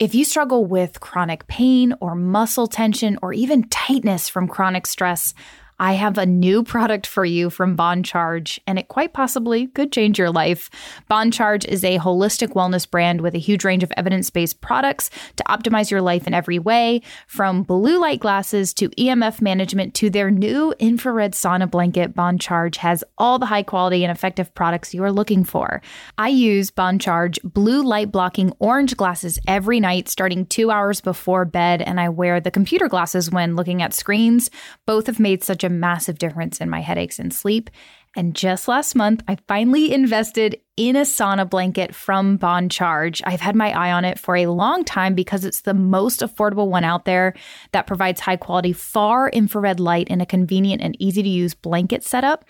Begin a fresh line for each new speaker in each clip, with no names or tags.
If you struggle with chronic pain or muscle tension or even tightness from chronic stress, I have a new product for you from Bon Charge, and it quite possibly could change your life. Bon Charge is a holistic wellness brand with a huge range of evidence based products to optimize your life in every way, from blue light glasses to EMF management to their new infrared sauna blanket. Bon Charge has all the high quality and effective products you are looking for. I use Bon Charge blue light blocking orange glasses every night, starting two hours before bed, and I wear the computer glasses when looking at screens. Both have made such a massive difference in my headaches and sleep. And just last month, I finally invested in a sauna blanket from Bon Charge. I've had my eye on it for a long time because it's the most affordable one out there that provides high quality, far infrared light in a convenient and easy to use blanket setup.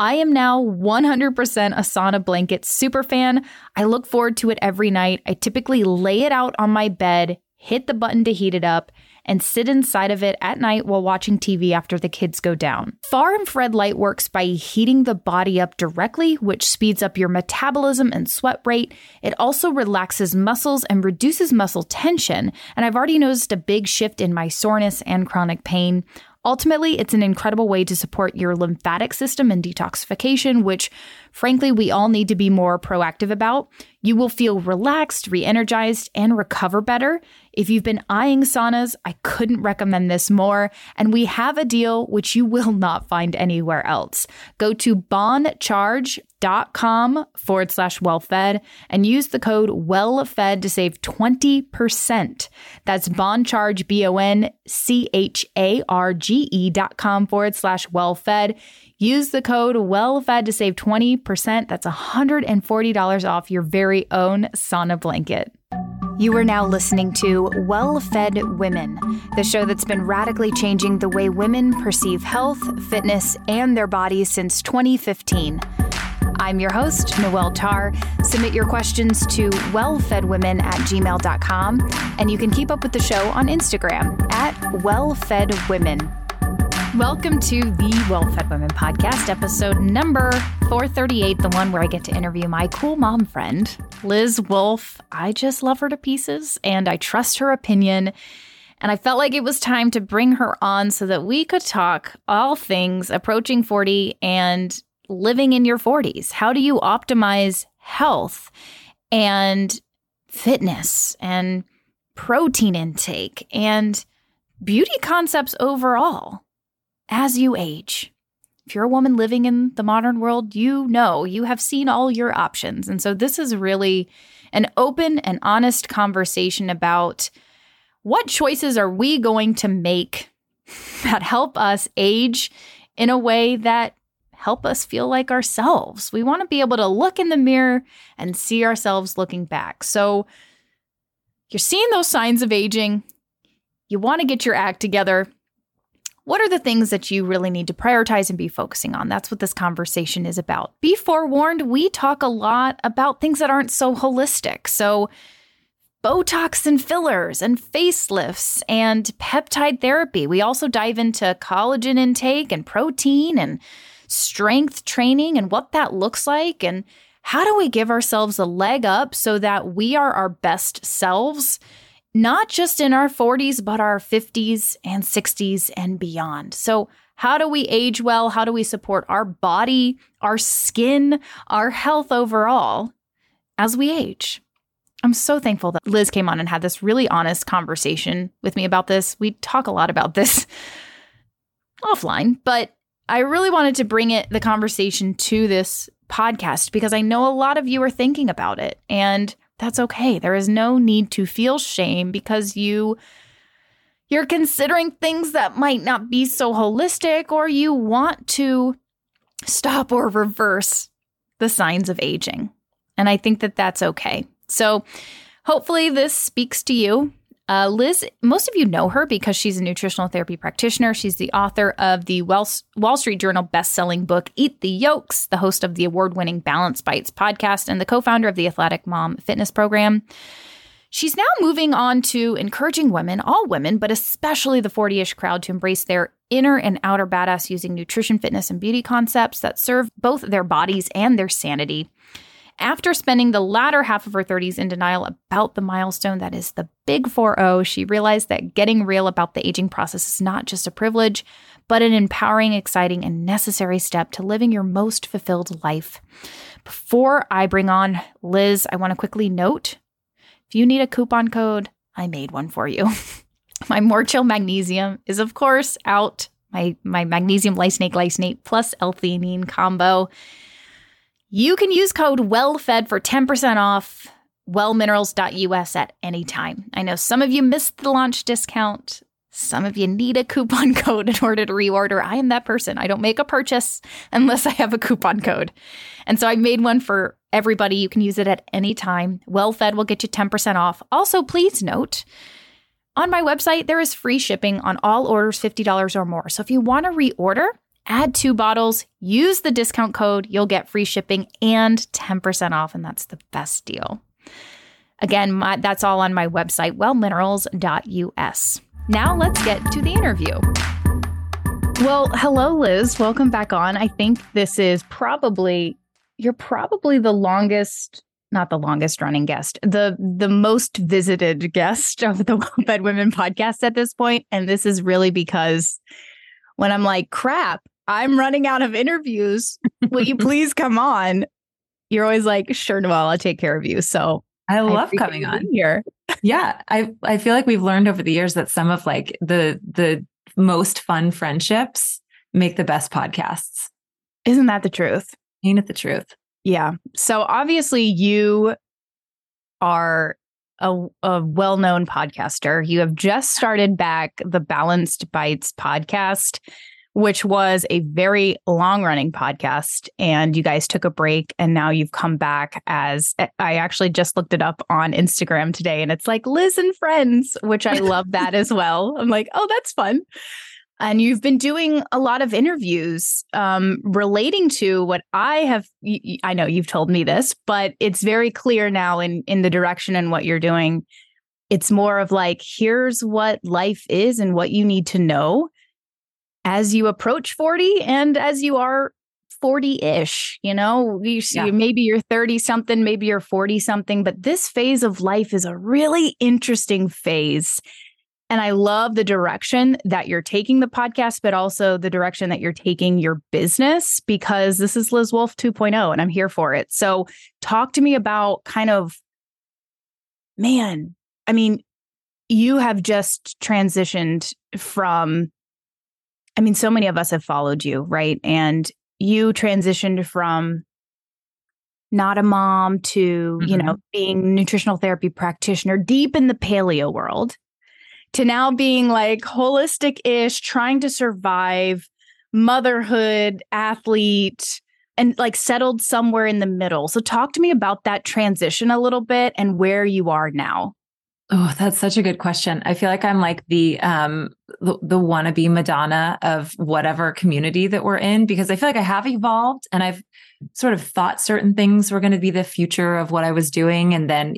I am now 100% a sauna blanket super fan. I look forward to it every night. I typically lay it out on my bed, hit the button to heat it up, and sit inside of it at night while watching TV after the kids go down. Far infrared light works by heating the body up directly, which speeds up your metabolism and sweat rate. It also relaxes muscles and reduces muscle tension. And I've already noticed a big shift in my soreness and chronic pain. Ultimately, it's an incredible way to support your lymphatic system and detoxification, which frankly we all need to be more proactive about. You will feel relaxed, re energized, and recover better. If you've been eyeing saunas, I couldn't recommend this more. And we have a deal which you will not find anywhere else. Go to boncharge.com forward slash wellfed and use the code wellfed to save 20%. That's boncharge, B O N C H A R G E dot com forward slash wellfed. Use the code WELLFED to save 20%. That's $140 off your very own sauna blanket. You are now listening to Well Fed Women, the show that's been radically changing the way women perceive health, fitness, and their bodies since 2015. I'm your host, Noelle Tarr. Submit your questions to wellfedwomen at gmail.com, and you can keep up with the show on Instagram at wellfedwomen. Welcome to the Well Fed Women podcast, episode number 438, the one where I get to interview my cool mom friend, Liz Wolfe. I just love her to pieces and I trust her opinion. And I felt like it was time to bring her on so that we could talk all things approaching 40 and living in your 40s. How do you optimize health and fitness and protein intake and beauty concepts overall? As you age. If you're a woman living in the modern world, you know you have seen all your options. And so this is really an open and honest conversation about what choices are we going to make that help us age in a way that help us feel like ourselves. We want to be able to look in the mirror and see ourselves looking back. So you're seeing those signs of aging. You want to get your act together what are the things that you really need to prioritize and be focusing on? That's what this conversation is about. Be forewarned, we talk a lot about things that aren't so holistic. So, Botox and fillers and facelifts and peptide therapy. We also dive into collagen intake and protein and strength training and what that looks like and how do we give ourselves a leg up so that we are our best selves not just in our 40s, but our 50s and 60s and beyond. So, how do we age well? How do we support our body, our skin, our health overall as we age? I'm so thankful that Liz came on and had this really honest conversation with me about this. We talk a lot about this offline, but I really wanted to bring it the conversation to this podcast because I know a lot of you are thinking about it and that's okay. There is no need to feel shame because you you're considering things that might not be so holistic or you want to stop or reverse the signs of aging. And I think that that's okay. So, hopefully this speaks to you uh, Liz, most of you know her because she's a nutritional therapy practitioner. She's the author of the Wall Street Journal best-selling book Eat the Yolks, the host of the award-winning Balanced Bites podcast, and the co-founder of the Athletic Mom Fitness Program. She's now moving on to encouraging women, all women, but especially the 40ish crowd, to embrace their inner and outer badass using nutrition, fitness, and beauty concepts that serve both their bodies and their sanity. After spending the latter half of her 30s in denial about the milestone that is the big 4 she realized that getting real about the aging process is not just a privilege, but an empowering, exciting, and necessary step to living your most fulfilled life. Before I bring on Liz, I want to quickly note if you need a coupon code, I made one for you. my More Chill Magnesium is, of course, out. My, my magnesium lysinate glycinate plus L-theanine combo. You can use code WELLFED for 10% off wellminerals.us at any time. I know some of you missed the launch discount. Some of you need a coupon code in order to reorder. I am that person. I don't make a purchase unless I have a coupon code. And so I made one for everybody. You can use it at any time. WellFed will get you 10% off. Also, please note, on my website, there is free shipping on all orders $50 or more. So if you want to reorder, add two bottles, use the discount code, you'll get free shipping and 10% off. And that's the best deal. Again, my, that's all on my website, wellminerals.us. Now let's get to the interview. Well, hello, Liz. Welcome back on. I think this is probably, you're probably the longest not the longest running guest, the the most visited guest of the Well Fed Women podcast at this point. And this is really because when I'm like, crap, I'm running out of interviews. Will you please come on? You're always like, sure, Noelle, I'll take care of you. So
I love I coming on
here.
yeah. I, I feel like we've learned over the years that some of like the the most fun friendships make the best podcasts.
Isn't that the truth?
Ain't it the truth?
Yeah. So obviously you are a, a well-known podcaster. You have just started back the Balanced Bites podcast which was a very long running podcast. And you guys took a break and now you've come back as I actually just looked it up on Instagram today and it's like Liz and Friends, which I love that as well. I'm like, oh, that's fun. And you've been doing a lot of interviews um, relating to what I have. I know you've told me this, but it's very clear now in in the direction and what you're doing. It's more of like, here's what life is and what you need to know as you approach 40 and as you are 40 ish. You know, you see, yeah. maybe you're 30 something, maybe you're 40 something, but this phase of life is a really interesting phase. And I love the direction that you're taking the podcast, but also the direction that you're taking your business because this is Liz Wolfe 2.0 and I'm here for it. So, talk to me about kind of, man, I mean, you have just transitioned from I mean, so many of us have followed you, right? And you transitioned from not a mom to, mm-hmm. you know, being nutritional therapy practitioner deep in the paleo world to now being like holistic ish, trying to survive motherhood, athlete, and like settled somewhere in the middle. So, talk to me about that transition a little bit and where you are now.
Oh, that's such a good question. I feel like I'm like the um the, the wannabe Madonna of whatever community that we're in because I feel like I have evolved and I've sort of thought certain things were going to be the future of what I was doing and then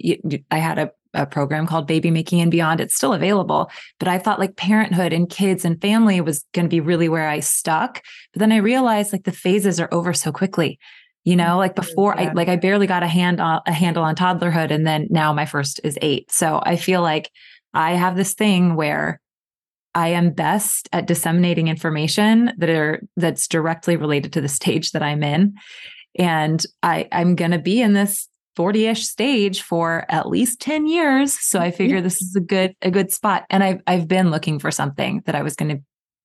I had a a program called Baby Making and Beyond. It's still available, but I thought like parenthood and kids and family was going to be really where I stuck. But then I realized like the phases are over so quickly you know like mm, before yeah. i like i barely got a hand on a handle on toddlerhood and then now my first is eight. So i feel like i have this thing where i am best at disseminating information that are that's directly related to the stage that i'm in. And i i'm going to be in this 40ish stage for at least 10 years. So i mm-hmm. figure this is a good a good spot. And i've i've been looking for something that i was going to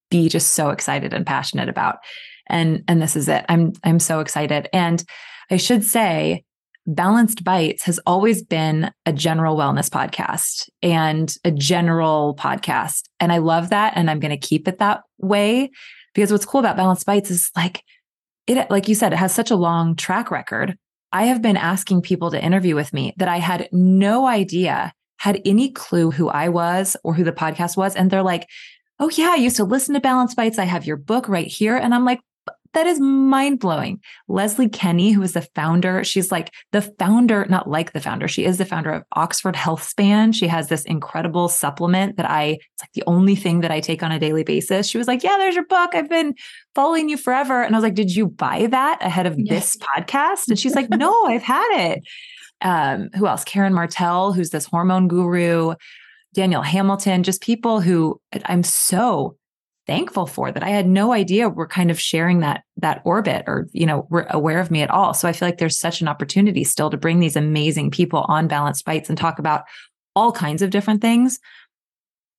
be just so excited and passionate about and and this is it. I'm i'm so excited. And i should say balanced bites has always been a general wellness podcast and a general podcast. And i love that and i'm going to keep it that way because what's cool about balanced bites is like it like you said it has such a long track record. I have been asking people to interview with me that i had no idea had any clue who i was or who the podcast was. And they're like oh yeah i used to listen to Balanced Bites. I have your book right here. And i'm like that is mind blowing. Leslie Kenny, who is the founder, she's like the founder, not like the founder, she is the founder of Oxford Health Span. She has this incredible supplement that I, it's like the only thing that I take on a daily basis. She was like, Yeah, there's your book. I've been following you forever. And I was like, Did you buy that ahead of this podcast? And she's like, No, I've had it. Um, who else? Karen Martel, who's this hormone guru, Daniel Hamilton, just people who I'm so thankful for that I had no idea were kind of sharing that that orbit or you know were aware of me at all. So I feel like there's such an opportunity still to bring these amazing people on balanced bites and talk about all kinds of different things.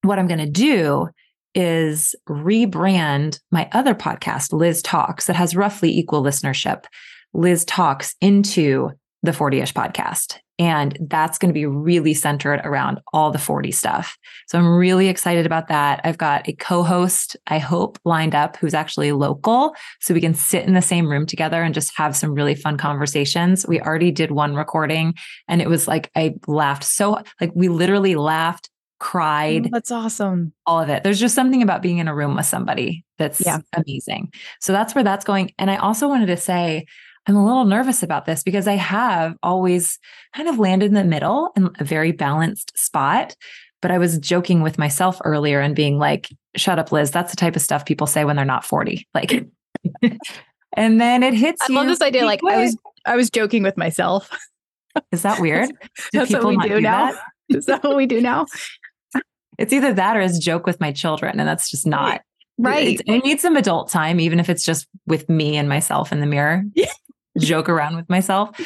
What I'm going to do is rebrand my other podcast, Liz Talks, that has roughly equal listenership. Liz Talks into the 40 ish podcast. And that's going to be really centered around all the 40 stuff. So I'm really excited about that. I've got a co host, I hope, lined up who's actually local. So we can sit in the same room together and just have some really fun conversations. We already did one recording and it was like, I laughed so, like, we literally laughed, cried.
Oh, that's awesome.
All of it. There's just something about being in a room with somebody that's yeah. amazing. So that's where that's going. And I also wanted to say, I'm a little nervous about this because I have always kind of landed in the middle in a very balanced spot. But I was joking with myself earlier and being like, shut up, Liz. That's the type of stuff people say when they're not 40. Like, and then it hits
I love this idea. Like I was, I was joking with myself.
Is that weird?
Do That's what we do, do now. That? Is that what we do now?
It's either that or it's joke with my children. And that's just not
right.
I need some adult time, even if it's just with me and myself in the mirror joke around with myself.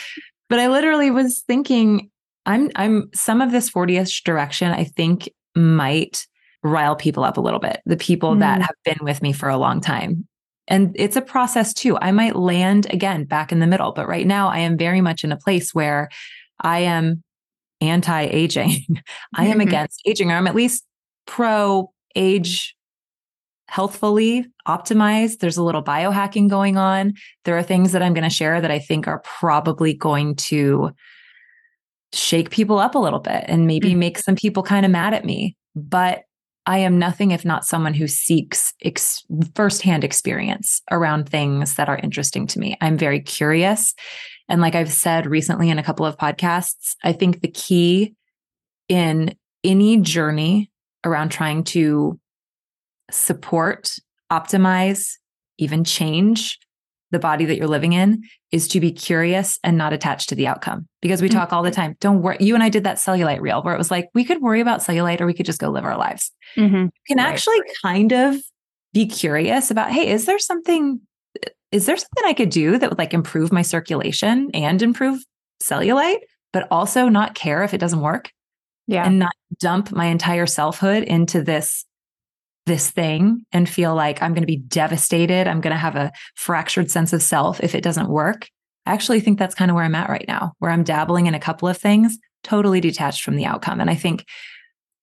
But I literally was thinking, I'm I'm some of this 40ish direction, I think might rile people up a little bit. The people mm. that have been with me for a long time. And it's a process too. I might land again back in the middle, but right now I am very much in a place where I am anti aging. I am mm-hmm. against aging, or I'm at least pro age healthfully optimized. There's a little biohacking going on. There are things that I'm going to share that I think are probably going to shake people up a little bit and maybe mm-hmm. make some people kind of mad at me. But I am nothing if not someone who seeks ex- firsthand experience around things that are interesting to me. I'm very curious. And like I've said recently in a couple of podcasts, I think the key in any journey around trying to support, optimize, even change the body that you're living in is to be curious and not attached to the outcome. Because we mm-hmm. talk all the time. Don't worry. You and I did that cellulite reel where it was like, we could worry about cellulite or we could just go live our lives. Mm-hmm. You can right. actually kind of be curious about, hey, is there something, is there something I could do that would like improve my circulation and improve cellulite, but also not care if it doesn't work?
Yeah.
And not dump my entire selfhood into this this thing and feel like I'm going to be devastated. I'm going to have a fractured sense of self if it doesn't work. I actually think that's kind of where I'm at right now, where I'm dabbling in a couple of things, totally detached from the outcome. And I think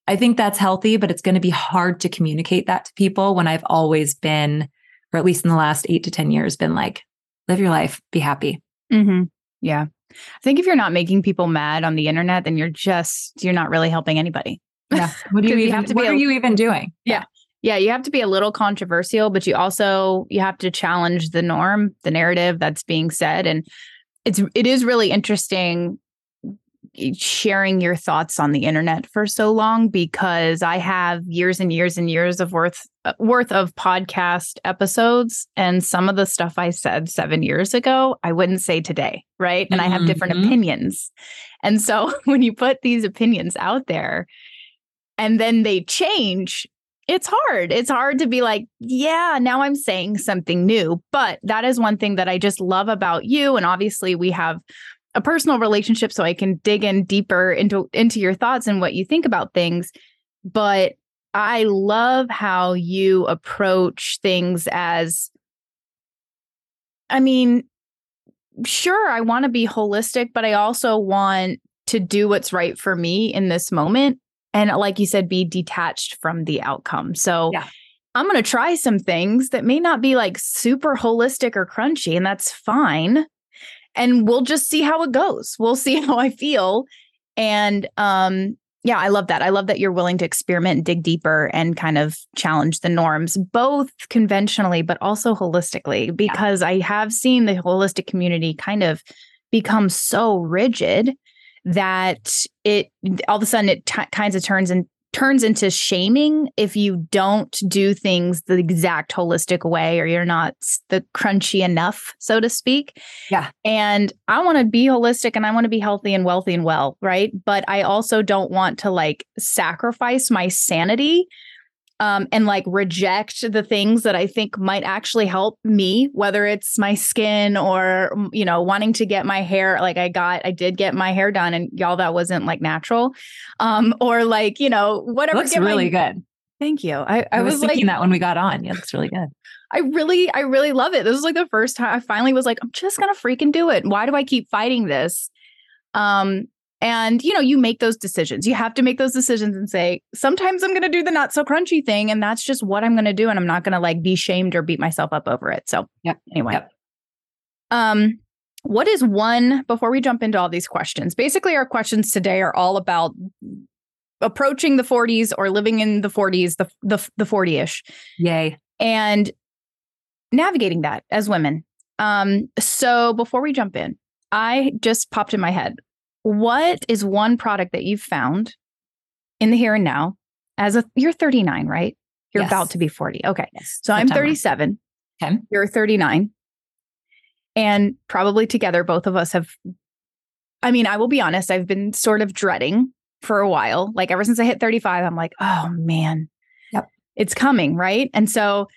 I think that's healthy, but it's going to be hard to communicate that to people when I've always been, or at least in the last eight to 10 years, been like, live your life, be happy.
Mm-hmm. Yeah. I think if you're not making people mad on the internet, then you're just, you're not really helping anybody.
Yeah. What do you, even, you have to what be, are you even doing?
Yeah yeah you have to be a little controversial but you also you have to challenge the norm the narrative that's being said and it's it is really interesting sharing your thoughts on the internet for so long because I have years and years and years of worth uh, worth of podcast episodes and some of the stuff I said 7 years ago I wouldn't say today right and mm-hmm. I have different mm-hmm. opinions and so when you put these opinions out there and then they change it's hard. It's hard to be like, yeah, now I'm saying something new. But that is one thing that I just love about you. And obviously, we have a personal relationship, so I can dig in deeper into into your thoughts and what you think about things. But I love how you approach things as, I mean, sure, I want to be holistic, but I also want to do what's right for me in this moment and like you said be detached from the outcome so yeah. i'm going to try some things that may not be like super holistic or crunchy and that's fine and we'll just see how it goes we'll see how i feel and um Yeah, I love that. I love that you're willing to experiment and dig deeper and kind of challenge the norms, both conventionally, but also holistically, because yeah. I have seen the holistic community kind of become so rigid that it all of a sudden it t- kinds of turns and turns into shaming if you don't do things the exact holistic way or you're not the crunchy enough, so to speak.
Yeah.
And I want to be holistic and I want to be healthy and wealthy and well, right? But I also don't want to like sacrifice my sanity um, and like reject the things that I think might actually help me, whether it's my skin or, you know, wanting to get my hair. Like I got, I did get my hair done and y'all, that wasn't like natural. Um, or like, you know, whatever.
Looks really
my,
good.
Thank you. I,
I, I was, was thinking like, that when we got on. Yeah, looks really good.
I really, I really love it. This was like the first time I finally was like, I'm just gonna freaking do it. Why do I keep fighting this? Um, and, you know, you make those decisions. You have to make those decisions and say, sometimes I'm going to do the not so crunchy thing. And that's just what I'm going to do. And I'm not going to like be shamed or beat myself up over it. So,
yeah.
Anyway.
Yep.
Um, what is one before we jump into all these questions? Basically, our questions today are all about approaching the 40s or living in the 40s, the the the 40ish.
Yay.
And navigating that as women. Um, so before we jump in, I just popped in my head what is one product that you've found in the here and now as a you're 39, right? You're yes. about to be 40. Okay. Yes. So September. I'm 37.
Okay.
You're 39. And probably together, both of us have. I mean, I will be honest, I've been sort of dreading for a while. Like ever since I hit 35, I'm like, oh man,
yep.
it's coming. Right. And so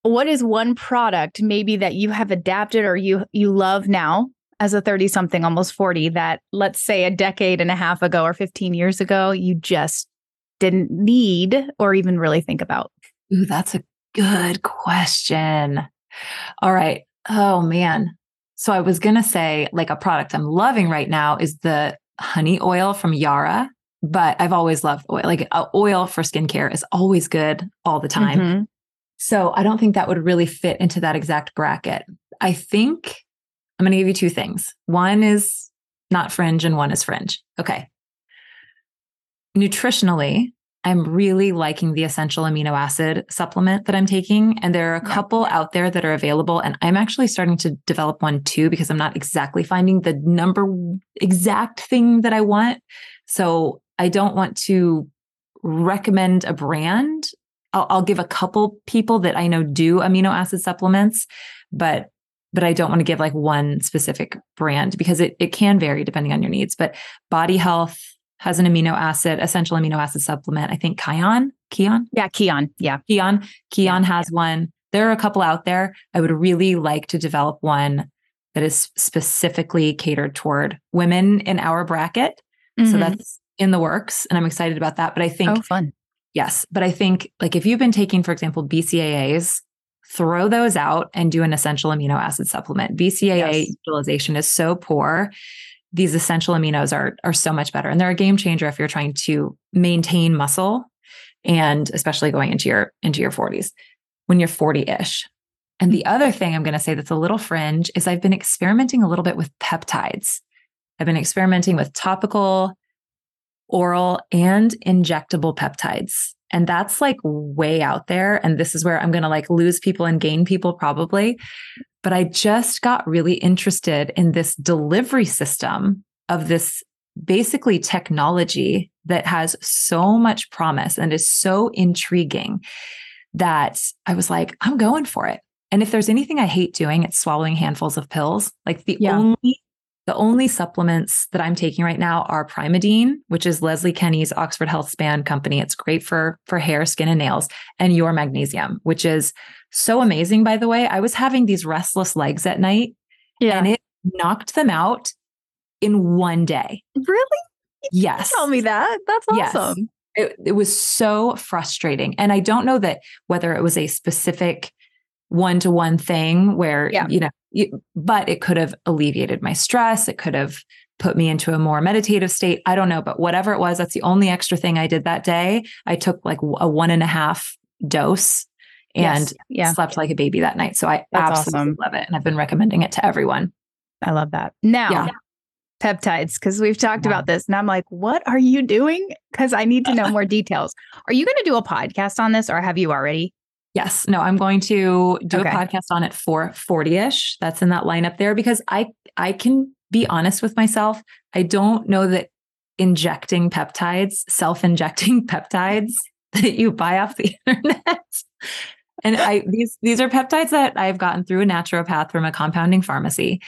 what is one product maybe that you have adapted or you you love now as a 30 something, almost 40, that let's say a decade and a half ago or 15 years ago, you just didn't need or even really think about?
Ooh, that's a good question. All right. Oh, man. So I was going to say, like, a product I'm loving right now is the honey oil from Yara, but I've always loved oil. Like, uh, oil for skincare is always good all the time. Mm-hmm. So I don't think that would really fit into that exact bracket. I think I'm going to give you two things. One is not fringe and one is fringe. Okay. Nutritionally, I'm really liking the essential amino acid supplement that I'm taking. And there are a yeah. couple out there that are available. And I'm actually starting to develop one too, because I'm not exactly finding the number exact thing that I want. So I don't want to recommend a brand. I'll, I'll give a couple people that I know do amino acid supplements, but but I don't want to give like one specific brand because it, it can vary depending on your needs. But Body Health has an amino acid, essential amino acid supplement. I think Kion, Kion?
Yeah, Kion. Yeah.
Kion. Kion yeah, has yeah. one. There are a couple out there. I would really like to develop one that is specifically catered toward women in our bracket. Mm-hmm. So that's in the works. And I'm excited about that. But I think
Oh, fun.
Yes. But I think like if you've been taking, for example, BCAAs throw those out and do an essential amino acid supplement. BCAA yes. utilization is so poor. These essential aminos are are so much better, and they're a game changer if you're trying to maintain muscle, and especially going into your into your 40s when you're 40-ish. And the other thing I'm going to say that's a little fringe is I've been experimenting a little bit with peptides. I've been experimenting with topical, oral, and injectable peptides. And that's like way out there. And this is where I'm going to like lose people and gain people probably. But I just got really interested in this delivery system of this basically technology that has so much promise and is so intriguing that I was like, I'm going for it. And if there's anything I hate doing, it's swallowing handfuls of pills. Like the yeah. only the only supplements that I'm taking right now are Primeadine, which is Leslie Kenny's Oxford Health Span company. It's great for for hair, skin, and nails, and Your Magnesium, which is so amazing. By the way, I was having these restless legs at night, yeah. and it knocked them out in one day.
Really?
Yes.
Tell me that. That's awesome.
Yes. It, it was so frustrating, and I don't know that whether it was a specific one to one thing where yeah. you know but it could have alleviated my stress. It could have put me into a more meditative state. I don't know, but whatever it was, that's the only extra thing I did that day. I took like a one and a half dose and yes. yeah. slept like a baby that night. So I that's absolutely awesome. love it. And I've been recommending it to everyone.
I love that. Now, yeah. peptides because we've talked yeah. about this and I'm like, what are you doing? Because I need to know more details. Are you going to do a podcast on this or have you already?
Yes. No, I'm going to do okay. a podcast on it for 40ish. That's in that lineup there because I I can be honest with myself. I don't know that injecting peptides, self-injecting peptides that you buy off the internet. and I these these are peptides that I've gotten through a naturopath from a compounding pharmacy.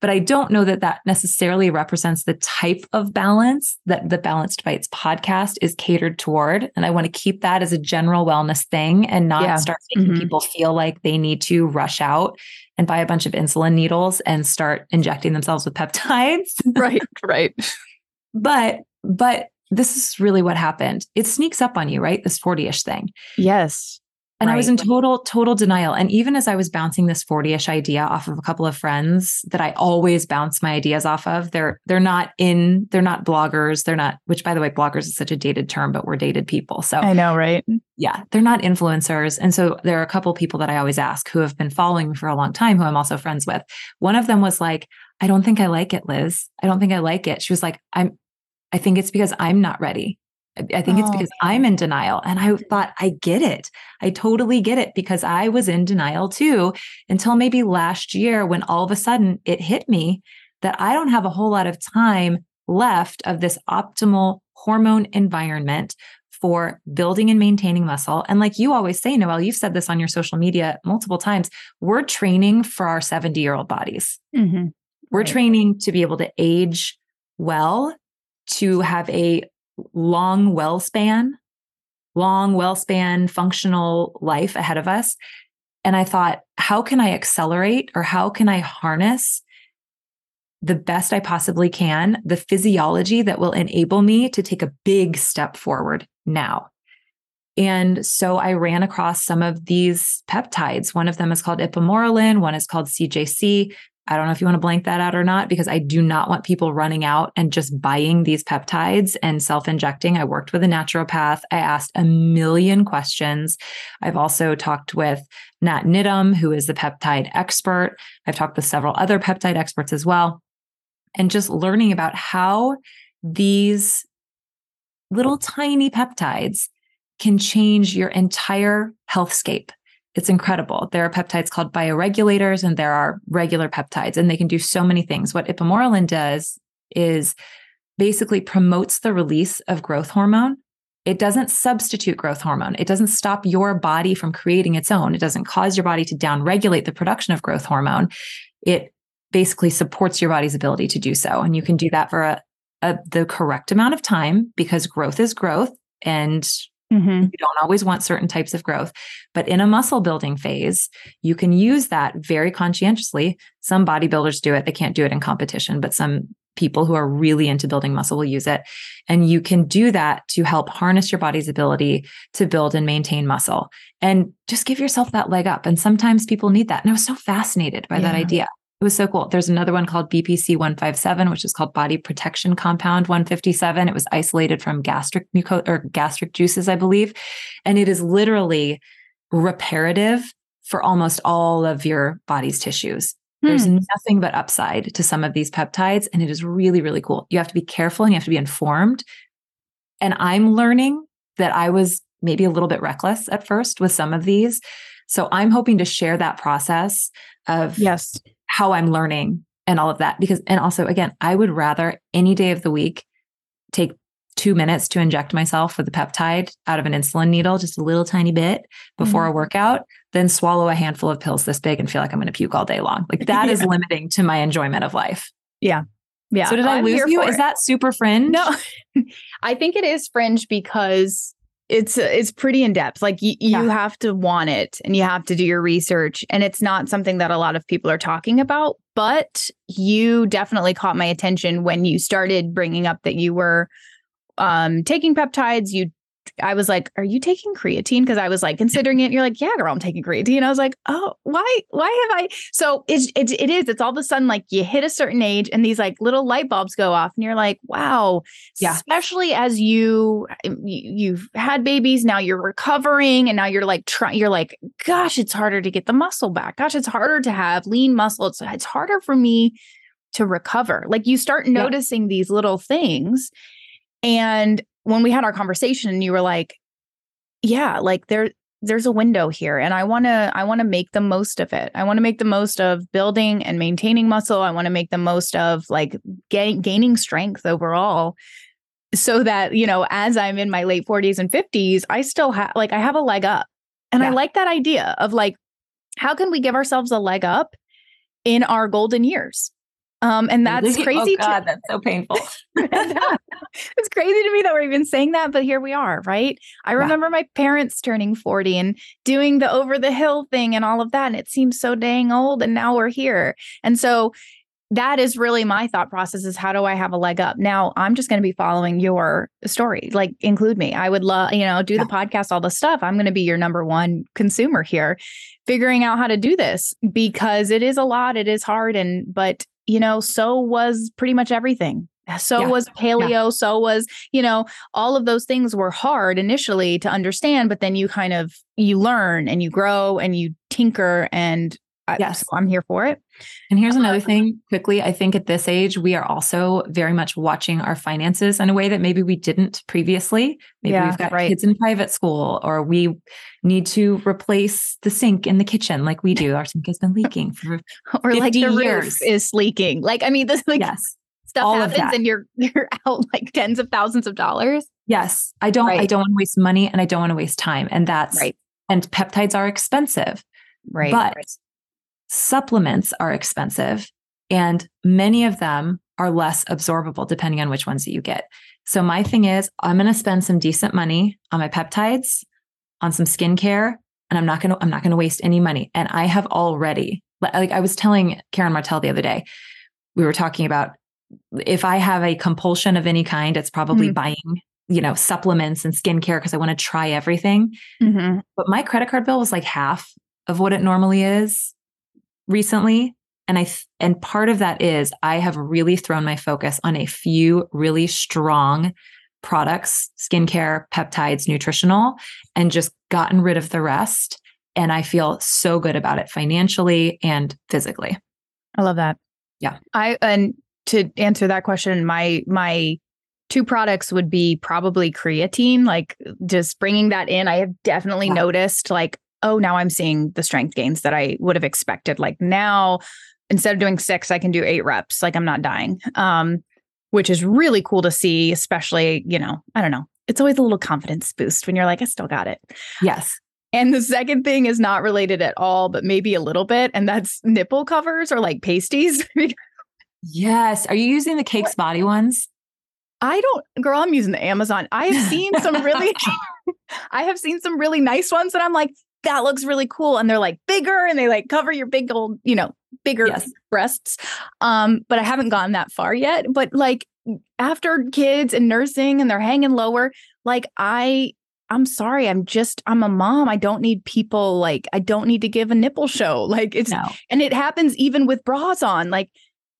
But I don't know that that necessarily represents the type of balance that the Balanced Bites podcast is catered toward. And I want to keep that as a general wellness thing and not yeah. start making mm-hmm. people feel like they need to rush out and buy a bunch of insulin needles and start injecting themselves with peptides.
right, right.
but, but this is really what happened. It sneaks up on you, right? This 40 ish thing.
Yes.
And right. I was in total, total denial. And even as I was bouncing this 40-ish idea off of a couple of friends that I always bounce my ideas off of, they're they're not in, they're not bloggers. They're not, which by the way, bloggers is such a dated term, but we're dated people. So
I know, right?
Yeah. They're not influencers. And so there are a couple people that I always ask who have been following me for a long time, who I'm also friends with. One of them was like, I don't think I like it, Liz. I don't think I like it. She was like, I'm I think it's because I'm not ready. I think oh, it's because I'm in denial. And I thought, I get it. I totally get it because I was in denial too until maybe last year when all of a sudden it hit me that I don't have a whole lot of time left of this optimal hormone environment for building and maintaining muscle. And like you always say, Noelle, you've said this on your social media multiple times, we're training for our 70 year old bodies. Mm-hmm. We're right. training to be able to age well, to have a long well span, long well span functional life ahead of us. And I thought, how can I accelerate or how can I harness the best I possibly can, the physiology that will enable me to take a big step forward now? And so I ran across some of these peptides. One of them is called ipamorelin, one is called CJC. I don't know if you want to blank that out or not, because I do not want people running out and just buying these peptides and self injecting. I worked with a naturopath. I asked a million questions. I've also talked with Nat Nidham, who is the peptide expert. I've talked with several other peptide experts as well. And just learning about how these little tiny peptides can change your entire healthscape it's incredible. There are peptides called bioregulators and there are regular peptides, and they can do so many things. What ipamorelin does is basically promotes the release of growth hormone. It doesn't substitute growth hormone. It doesn't stop your body from creating its own. It doesn't cause your body to downregulate the production of growth hormone. It basically supports your body's ability to do so. And you can do that for a, a, the correct amount of time because growth is growth and Mm-hmm. You don't always want certain types of growth, but in a muscle building phase, you can use that very conscientiously. Some bodybuilders do it, they can't do it in competition, but some people who are really into building muscle will use it. And you can do that to help harness your body's ability to build and maintain muscle and just give yourself that leg up. And sometimes people need that. And I was so fascinated by yeah. that idea. It was so cool. There's another one called BPC 157, which is called Body Protection Compound 157. It was isolated from gastric muco- or gastric juices, I believe. And it is literally reparative for almost all of your body's tissues. Hmm. There's nothing but upside to some of these peptides. And it is really, really cool. You have to be careful and you have to be informed. And I'm learning that I was maybe a little bit reckless at first with some of these. So I'm hoping to share that process of
yes
how I'm learning and all of that. Because, and also, again, I would rather any day of the week take two minutes to inject myself with a peptide out of an insulin needle, just a little tiny bit before mm-hmm. a workout, than swallow a handful of pills this big and feel like I'm going to puke all day long. Like that yeah. is limiting to my enjoyment of life.
Yeah. Yeah.
So did I lose you? Is that super fringe?
No, I think it is fringe because it's it's pretty in depth like y- you yeah. have to want it and you have to do your research and it's not something that a lot of people are talking about but you definitely caught my attention when you started bringing up that you were um, taking peptides you I was like, "Are you taking creatine?" Because I was like considering it. And you're like, "Yeah, girl, I'm taking creatine." I was like, "Oh, why? Why have I?" So it's it's it is. It's all of a sudden like you hit a certain age, and these like little light bulbs go off, and you're like, "Wow!"
Yeah.
Especially as you you've had babies, now you're recovering, and now you're like trying. You're like, "Gosh, it's harder to get the muscle back. Gosh, it's harder to have lean muscle. It's it's harder for me." to recover. Like you start noticing yeah. these little things. And when we had our conversation and you were like, yeah, like there there's a window here and I want to I want to make the most of it. I want to make the most of building and maintaining muscle. I want to make the most of like gain, gaining strength overall so that, you know, as I'm in my late 40s and 50s, I still have like I have a leg up. And yeah. I like that idea of like how can we give ourselves a leg up in our golden years? Um, and that's crazy.
Oh God, to- that's so painful.
it's crazy to me that we're even saying that, but here we are, right? I remember yeah. my parents turning 40 and doing the over the hill thing and all of that. And it seems so dang old. And now we're here. And so that is really my thought process is how do I have a leg up? Now I'm just going to be following your story. Like include me. I would love, you know, do yeah. the podcast, all the stuff. I'm going to be your number one consumer here, figuring out how to do this because it is a lot. It is hard. And, but, you know, so was pretty much everything. Eh, so yeah. was paleo. Yeah. So was, you know, all of those things were hard initially to understand, but then you kind of, you learn and you grow and you tinker and yes, I, am here for it.
And here's another um, thing quickly. I think at this age, we are also very much watching our finances in a way that maybe we didn't previously. Maybe yeah, we've got right. kids in private school, or we need to replace the sink in the kitchen like we do. Our sink has been leaking for or like the years. roof
is leaking. Like, I mean, this like yes. stuff All happens and you're you're out like tens of thousands of dollars.
Yes. I don't right. I don't want to waste money and I don't want to waste time. And that's right. And peptides are expensive.
Right.
But right Supplements are expensive and many of them are less absorbable depending on which ones that you get. So my thing is I'm going to spend some decent money on my peptides, on some skincare, and I'm not going to I'm not going to waste any money. And I have already like I was telling Karen Martel the other day, we were talking about if I have a compulsion of any kind, it's probably mm-hmm. buying, you know, supplements and skincare because I want to try everything. Mm-hmm. But my credit card bill was like half of what it normally is recently and i and part of that is i have really thrown my focus on a few really strong products skincare peptides nutritional and just gotten rid of the rest and i feel so good about it financially and physically.
I love that.
Yeah.
I and to answer that question my my two products would be probably creatine like just bringing that in. I have definitely yeah. noticed like oh, now I'm seeing the strength gains that I would have expected. Like now, instead of doing six, I can do eight reps. Like I'm not dying. Um, which is really cool to see, especially, you know, I don't know. It's always a little confidence boost when you're like, I still got it.
Yes.
And the second thing is not related at all, but maybe a little bit. And that's nipple covers or like pasties.
yes. Are you using the Cakes Body ones?
I don't, girl, I'm using the Amazon. I have seen some really, I have seen some really nice ones that I'm like, that looks really cool. And they're like bigger and they like cover your big old, you know, bigger yes. breasts. Um, but I haven't gone that far yet. But like after kids and nursing and they're hanging lower, like I I'm sorry, I'm just I'm a mom. I don't need people like I don't need to give a nipple show. Like it's no. and it happens even with bras on. Like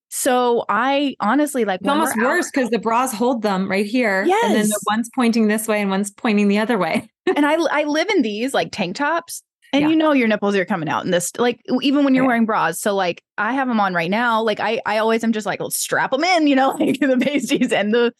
so I honestly like
it's almost worse because the bras hold them right here. Yes. And then the one's pointing this way and one's pointing the other way.
and I I live in these like tank tops. And yeah. you know your nipples are coming out in this like even when you're right. wearing bras. So like I have them on right now. Like I I always am just like, let's strap them in, you know, like the pasties and the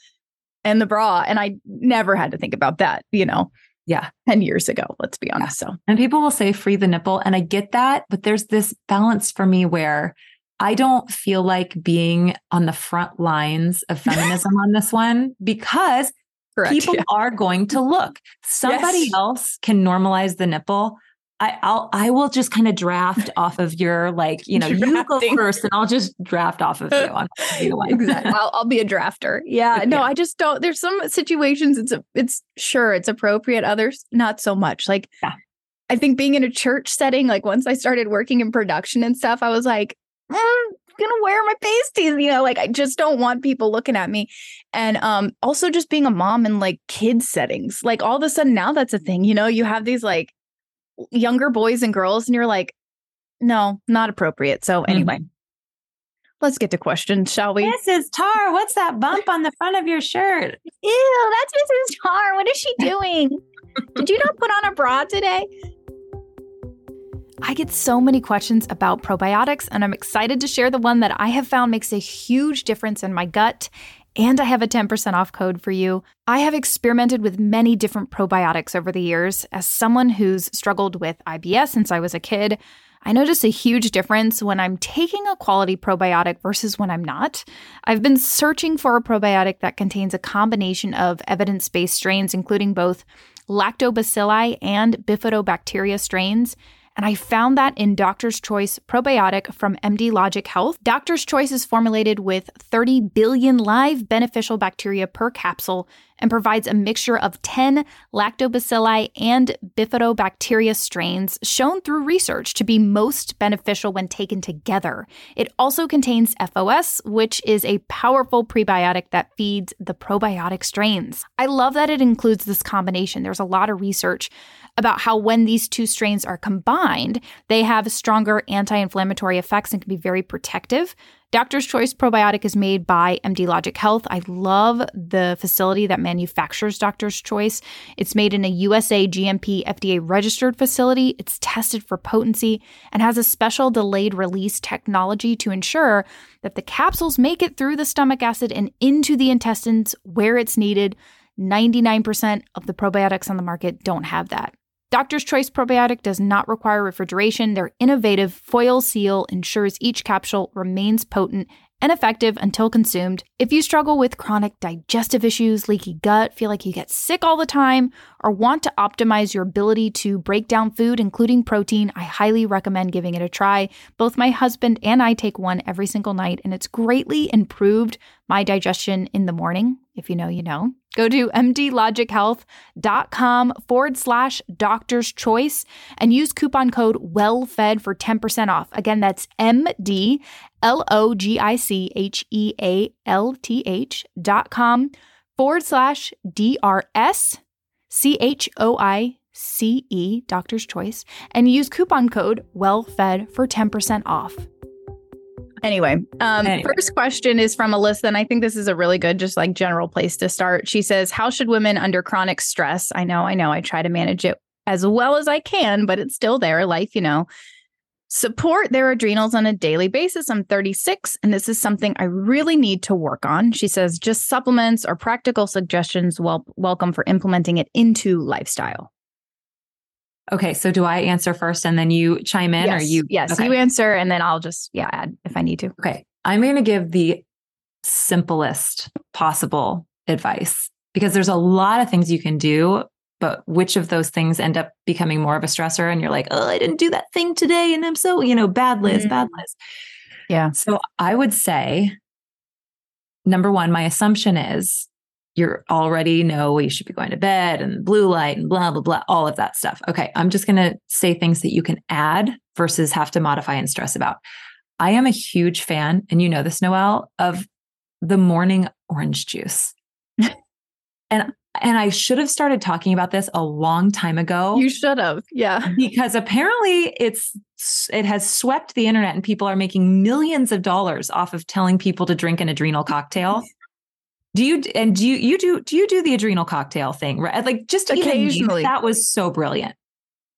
and the bra. And I never had to think about that, you know.
Yeah.
10 years ago, let's be honest. Yeah. So
and people will say free the nipple. And I get that, but there's this balance for me where I don't feel like being on the front lines of feminism on this one because Correct, people yeah. are going to look. Somebody yes. else can normalize the nipple. I, I'll I will just kind of draft off of your like you know Drafting. you go first and I'll just draft off of you on
exactly. I'll, I'll be a drafter. Yeah, no, yeah. I just don't. There's some situations it's a, it's sure it's appropriate. Others not so much. Like yeah. I think being in a church setting, like once I started working in production and stuff, I was like, I'm gonna wear my pasties, you know, like I just don't want people looking at me. And um also just being a mom in like kids settings, like all of a sudden now that's a thing, you know, you have these like younger boys and girls, and you're like, no, not appropriate. So anyway. Mm-hmm. Let's get to questions, shall we?
Mrs. Tarr, what's that bump on the front of your shirt?
Ew, that's Mrs. Tarr. What is she doing? Did you not put on a bra today? I get so many questions about probiotics, and I'm excited to share the one that I have found makes a huge difference in my gut. And I have a 10% off code for you. I have experimented with many different probiotics over the years. As someone who's struggled with IBS since I was a kid, I notice a huge difference when I'm taking a quality probiotic versus when I'm not. I've been searching for a probiotic that contains a combination of evidence based strains, including both lactobacilli and bifidobacteria strains. And I found that in Doctor's Choice probiotic from MD Logic Health. Doctor's Choice is formulated with 30 billion live beneficial bacteria per capsule and provides a mixture of 10 lactobacilli and bifidobacteria strains shown through research to be most beneficial when taken together. It also contains FOS, which is a powerful prebiotic that feeds the probiotic strains. I love that it includes this combination. There's a lot of research about how when these two strains are combined, they have stronger anti inflammatory effects and can be very protective. Doctor's Choice Probiotic is made by MD Logic Health. I love the facility that manufactures Doctor's Choice. It's made in a USA GMP FDA registered facility. It's tested for potency and has a special delayed release technology to ensure that the capsules make it through the stomach acid and into the intestines where it's needed. 99% of the probiotics on the market don't have that. Doctor's Choice Probiotic does not require refrigeration. Their innovative foil seal ensures each capsule remains potent and effective until consumed. If you struggle with chronic digestive issues, leaky gut, feel like you get sick all the time, or want to optimize your ability to break down food, including protein, I highly recommend giving it a try. Both my husband and I take one every single night, and it's greatly improved my digestion in the morning. If you know, you know. Go to mdlogichealth.com forward slash doctor's choice and use coupon code WELLFED for 10% off. Again, that's MD L O G I C H E A L T H dot com forward slash D R S C H O I C E, Doctor's Choice, and use coupon code WELLFED for 10% off. Anyway, um, anyway, first question is from Alyssa, and I think this is a really good, just like general place to start. She says, How should women under chronic stress? I know, I know, I try to manage it as well as I can, but it's still there. Life, you know, support their adrenals on a daily basis. I'm 36, and this is something I really need to work on. She says, Just supplements or practical suggestions, well, welcome for implementing it into lifestyle.
Okay, so do I answer first and then you chime in
yes,
or you
Yes, okay. you answer and then I'll just yeah, add if I need to.
Okay. I'm going to give the simplest possible advice because there's a lot of things you can do, but which of those things end up becoming more of a stressor and you're like, "Oh, I didn't do that thing today and I'm so, you know, bad Liz, mm-hmm. bad Liz."
Yeah.
So I would say number 1, my assumption is you already know you should be going to bed and blue light and blah, blah, blah, all of that stuff. Okay. I'm just going to say things that you can add versus have to modify and stress about. I am a huge fan, and you know this, Noelle of the morning orange juice. and and I should have started talking about this a long time ago.
You should have. Yeah.
Because apparently it's it has swept the internet and people are making millions of dollars off of telling people to drink an adrenal cocktail. Do you and do you you do do you do the adrenal cocktail thing? Right? Like just occasionally. that was so brilliant.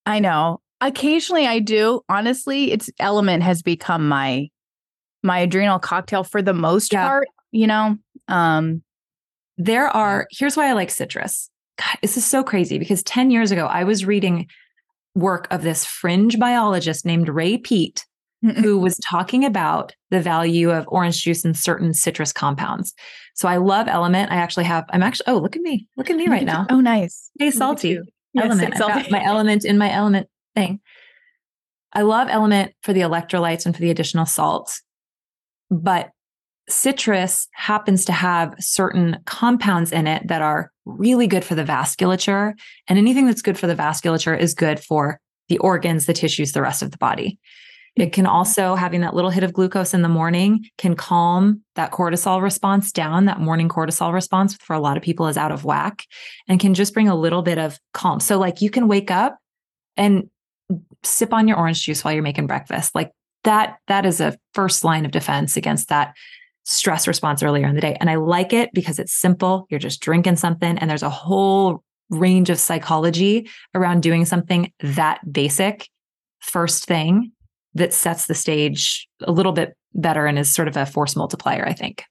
I know. Occasionally I do. Honestly, it's element has become my my adrenal cocktail for the most yeah. part, you know. Um
there are here's why I like citrus. God, this is so crazy because 10 years ago I was reading work of this fringe biologist named Ray Peat who was talking about the value of orange juice and certain citrus compounds. So I love Element. I actually have, I'm actually, oh, look at me. Look at me right now.
Oh, nice.
Hey, salty. Yes, element. Got my element in my element thing. I love Element for the electrolytes and for the additional salt. But citrus happens to have certain compounds in it that are really good for the vasculature. And anything that's good for the vasculature is good for the organs, the tissues, the rest of the body. It can also, having that little hit of glucose in the morning, can calm that cortisol response down. That morning cortisol response for a lot of people is out of whack and can just bring a little bit of calm. So, like, you can wake up and sip on your orange juice while you're making breakfast. Like, that, that is a first line of defense against that stress response earlier in the day. And I like it because it's simple. You're just drinking something, and there's a whole range of psychology around doing something that basic first thing that sets the stage a little bit better and is sort of a force multiplier, I think.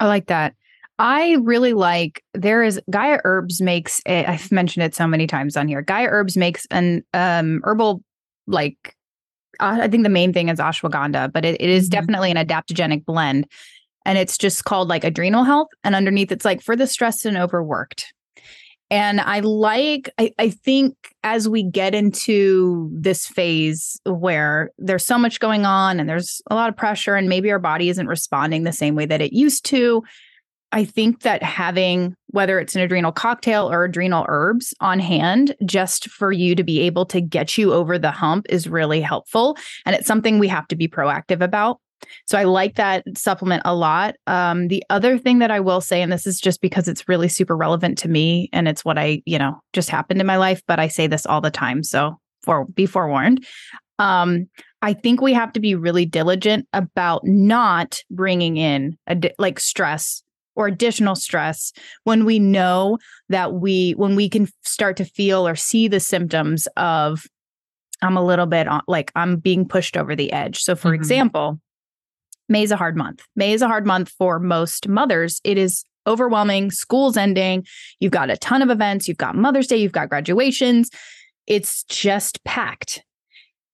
I like that. I really like there is Gaia Herbs makes i I've mentioned it so many times on here. Gaia Herbs makes an um herbal like uh, I think the main thing is ashwagandha, but it, it is mm-hmm. definitely an adaptogenic blend. And it's just called like adrenal health. And underneath it's like for the stressed and overworked. And I like, I, I think as we get into this phase where there's so much going on and there's a lot of pressure, and maybe our body isn't responding the same way that it used to, I think that having whether it's an adrenal cocktail or adrenal herbs on hand just for you to be able to get you over the hump is really helpful. And it's something we have to be proactive about. So I like that supplement a lot. Um, the other thing that I will say, and this is just because it's really super relevant to me and it's what I, you know, just happened in my life, but I say this all the time. So for be forewarned. Um, I think we have to be really diligent about not bringing in a di- like stress or additional stress when we know that we when we can start to feel or see the symptoms of I'm a little bit on, like I'm being pushed over the edge. So for mm-hmm. example, May is a hard month. May is a hard month for most mothers. It is overwhelming. School's ending. You've got a ton of events. You've got Mother's Day. You've got graduations. It's just packed.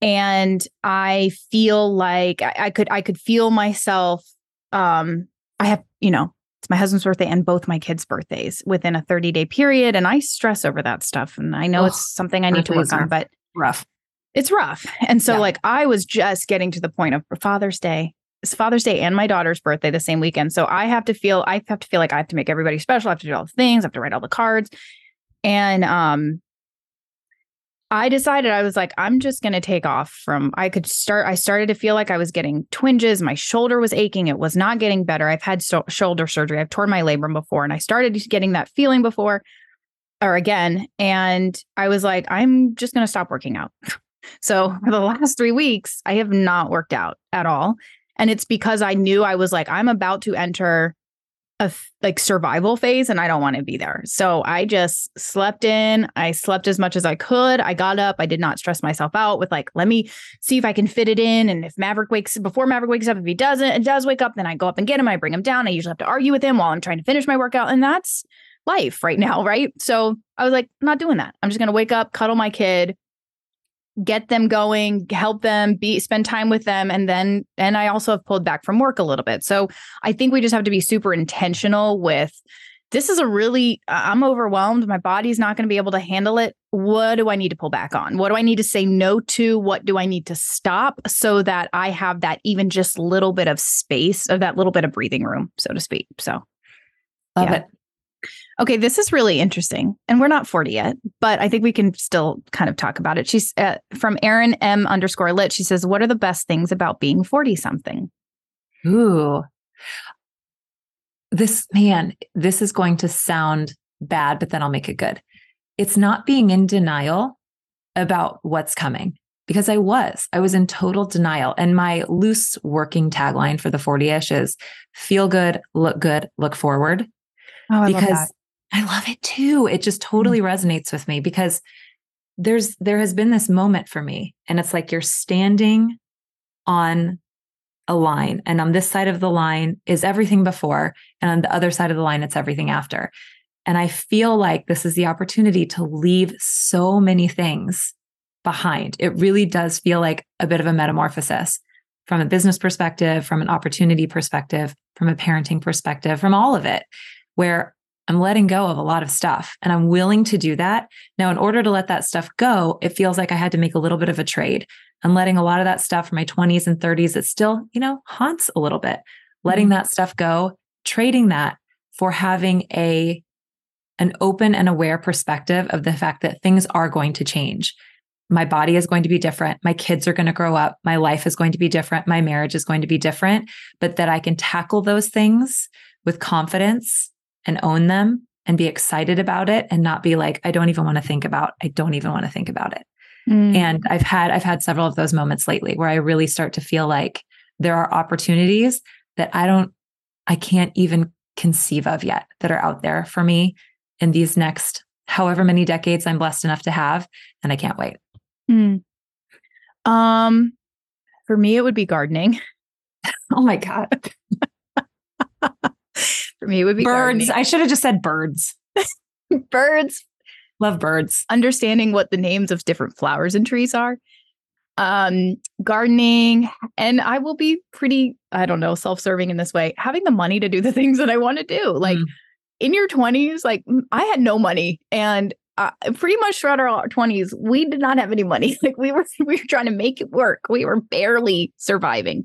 And I feel like I, I could I could feel myself. Um, I have you know it's my husband's birthday and both my kids' birthdays within a 30 day period, and I stress over that stuff. And I know oh, it's something I need to work on, but
rough.
It's rough. And so, yeah. like, I was just getting to the point of Father's Day, it's Father's Day and my daughter's birthday the same weekend. So I have to feel I have to feel like I have to make everybody special. I have to do all the things, I have to write all the cards. And um I decided I was like, I'm just to take off from. I could start. I started to feel like I was getting twinges. My shoulder was aching. It was not getting better. I've had so- shoulder surgery. I've torn my labrum before, and I started getting that feeling before or again. And I was like, I'm just to stop working out. so for the last three weeks, I have not worked out at all. And it's because I knew I was like, I'm about to enter a like survival phase and I don't want to be there. So I just slept in. I slept as much as I could. I got up. I did not stress myself out with like, let me see if I can fit it in. And if Maverick wakes before Maverick wakes up, if he doesn't, it does wake up, then I go up and get him. I bring him down. I usually have to argue with him while I'm trying to finish my workout. And that's life right now. Right. So I was like, I'm not doing that. I'm just going to wake up, cuddle my kid, get them going, help them be spend time with them and then and I also have pulled back from work a little bit. So I think we just have to be super intentional with this is a really I'm overwhelmed. My body's not going to be able to handle it. What do I need to pull back on? What do I need to say no to? What do I need to stop so that I have that even just little bit of space of that little bit of breathing room, so to speak. So
love yeah. it.
Okay, this is really interesting. And we're not 40 yet, but I think we can still kind of talk about it. She's uh, from Erin M underscore lit. She says, What are the best things about being 40 something?
Ooh, this man, this is going to sound bad, but then I'll make it good. It's not being in denial about what's coming because I was. I was in total denial. And my loose working tagline for the 40 ish is feel good, look good, look forward.
Oh, because
I love it too. It just totally mm-hmm. resonates with me because there's there has been this moment for me and it's like you're standing on a line and on this side of the line is everything before and on the other side of the line it's everything after. And I feel like this is the opportunity to leave so many things behind. It really does feel like a bit of a metamorphosis from a business perspective, from an opportunity perspective, from a parenting perspective, from all of it, where I'm letting go of a lot of stuff and I'm willing to do that. Now, in order to let that stuff go, it feels like I had to make a little bit of a trade. I'm letting a lot of that stuff from my 20s and 30s that still, you know, haunts a little bit, letting mm-hmm. that stuff go, trading that for having a an open and aware perspective of the fact that things are going to change. My body is going to be different. My kids are going to grow up. My life is going to be different. My marriage is going to be different, but that I can tackle those things with confidence and own them and be excited about it and not be like, I don't even want to think about, I don't even want to think about it. Mm. And I've had, I've had several of those moments lately where I really start to feel like there are opportunities that I don't, I can't even conceive of yet that are out there for me in these next however many decades I'm blessed enough to have. And I can't wait.
Mm. Um, for me, it would be gardening.
Oh my God.
for me, it would be
birds.
gardening.
I should have just said birds.
birds.
Love birds.
Understanding what the names of different flowers and trees are. Um, gardening, and I will be pretty, I don't know, self-serving in this way, having the money to do the things that I want to do. Like
Mm.
in your 20s, like I had no money and uh, pretty much throughout our 20s, we did not have any money. Like we were we were trying to make it work. We were barely surviving.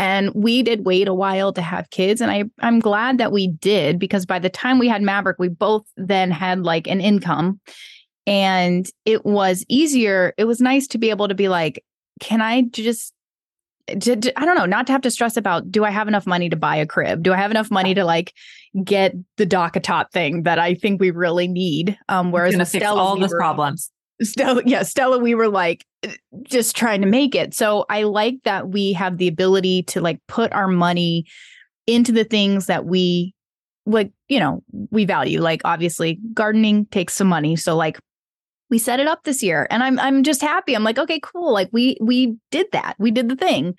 And we did wait a while to have kids and I I'm glad that we did because by the time we had Maverick, we both then had like an income and it was easier. It was nice to be able to be like, can I just I don't know, not to have to stress about do I have enough money to buy a crib? Do I have enough money to like get the DockATot thing that I think we really need? Um, whereas
Gonna
with
fix all
we
those
were-
problems.
Stella, yeah, Stella, we were like uh, just trying to make it. So I like that we have the ability to like put our money into the things that we like, you know, we value. Like obviously gardening takes some money. So like we set it up this year and I'm I'm just happy. I'm like, okay, cool. Like we we did that. We did the thing.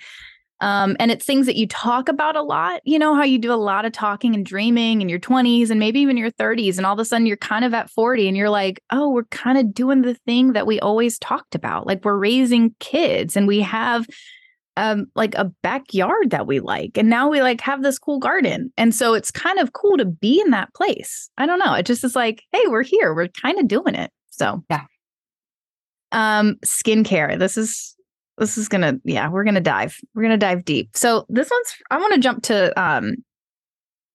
Um, and it's things that you talk about a lot. You know how you do a lot of talking and dreaming in your 20s and maybe even your 30s, and all of a sudden you're kind of at 40 and you're like, oh, we're kind of doing the thing that we always talked about. Like we're raising kids and we have um like a backyard that we like. And now we like have this cool garden. And so it's kind of cool to be in that place. I don't know. It just is like, hey, we're here. We're kind of doing it. So
Yeah.
Um, skincare. This is this is gonna yeah we're gonna dive we're gonna dive deep so this one's i want to jump to um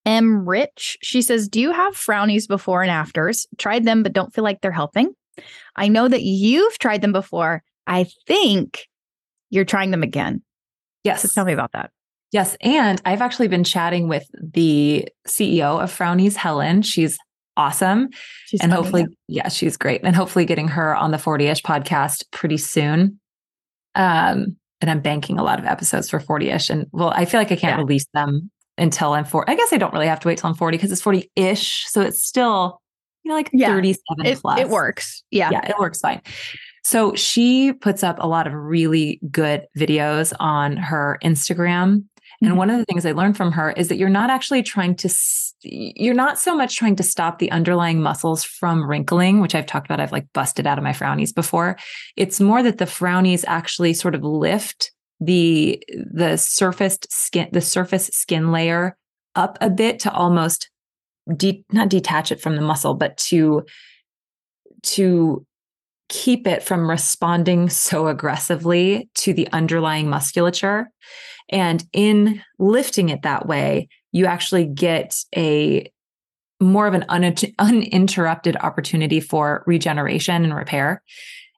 m rich she says do you have frownies before and afters tried them but don't feel like they're helping i know that you've tried them before i think you're trying them again
Yes.
so tell me about that
Yes. And I've actually been chatting with the CEO of Frownies, Helen. She's awesome.
She's
and hopefully, yeah. she's great. And hopefully getting her on the 40 ish podcast pretty soon. Um, and I'm banking a lot of episodes for 40 ish. And well, I feel like I can't
Yeah.
release them until I'm 40. I guess I don't really have to wait till I'm 40 because it's 40 ish. So it's still, you know, like
Yeah.
37
yeah. it,
plus.
it works yeah
Yeah, it works fine. So she puts up a lot of really good videos on her Instagram. And
Mhm.
one of the things I learned from her is that you're not actually trying to, you're not so much trying to stop the underlying muscles from wrinkling, which I've talked about. I've like busted out of my frownies before. It's more that the frownies actually sort of lift the the surfaced skin, the surface skin layer up a bit to almost de- not detach it from the muscle, but to to keep it from responding so aggressively to the underlying musculature. And in lifting it that way, you actually get a more of an un- uninterrupted opportunity for regeneration and repair.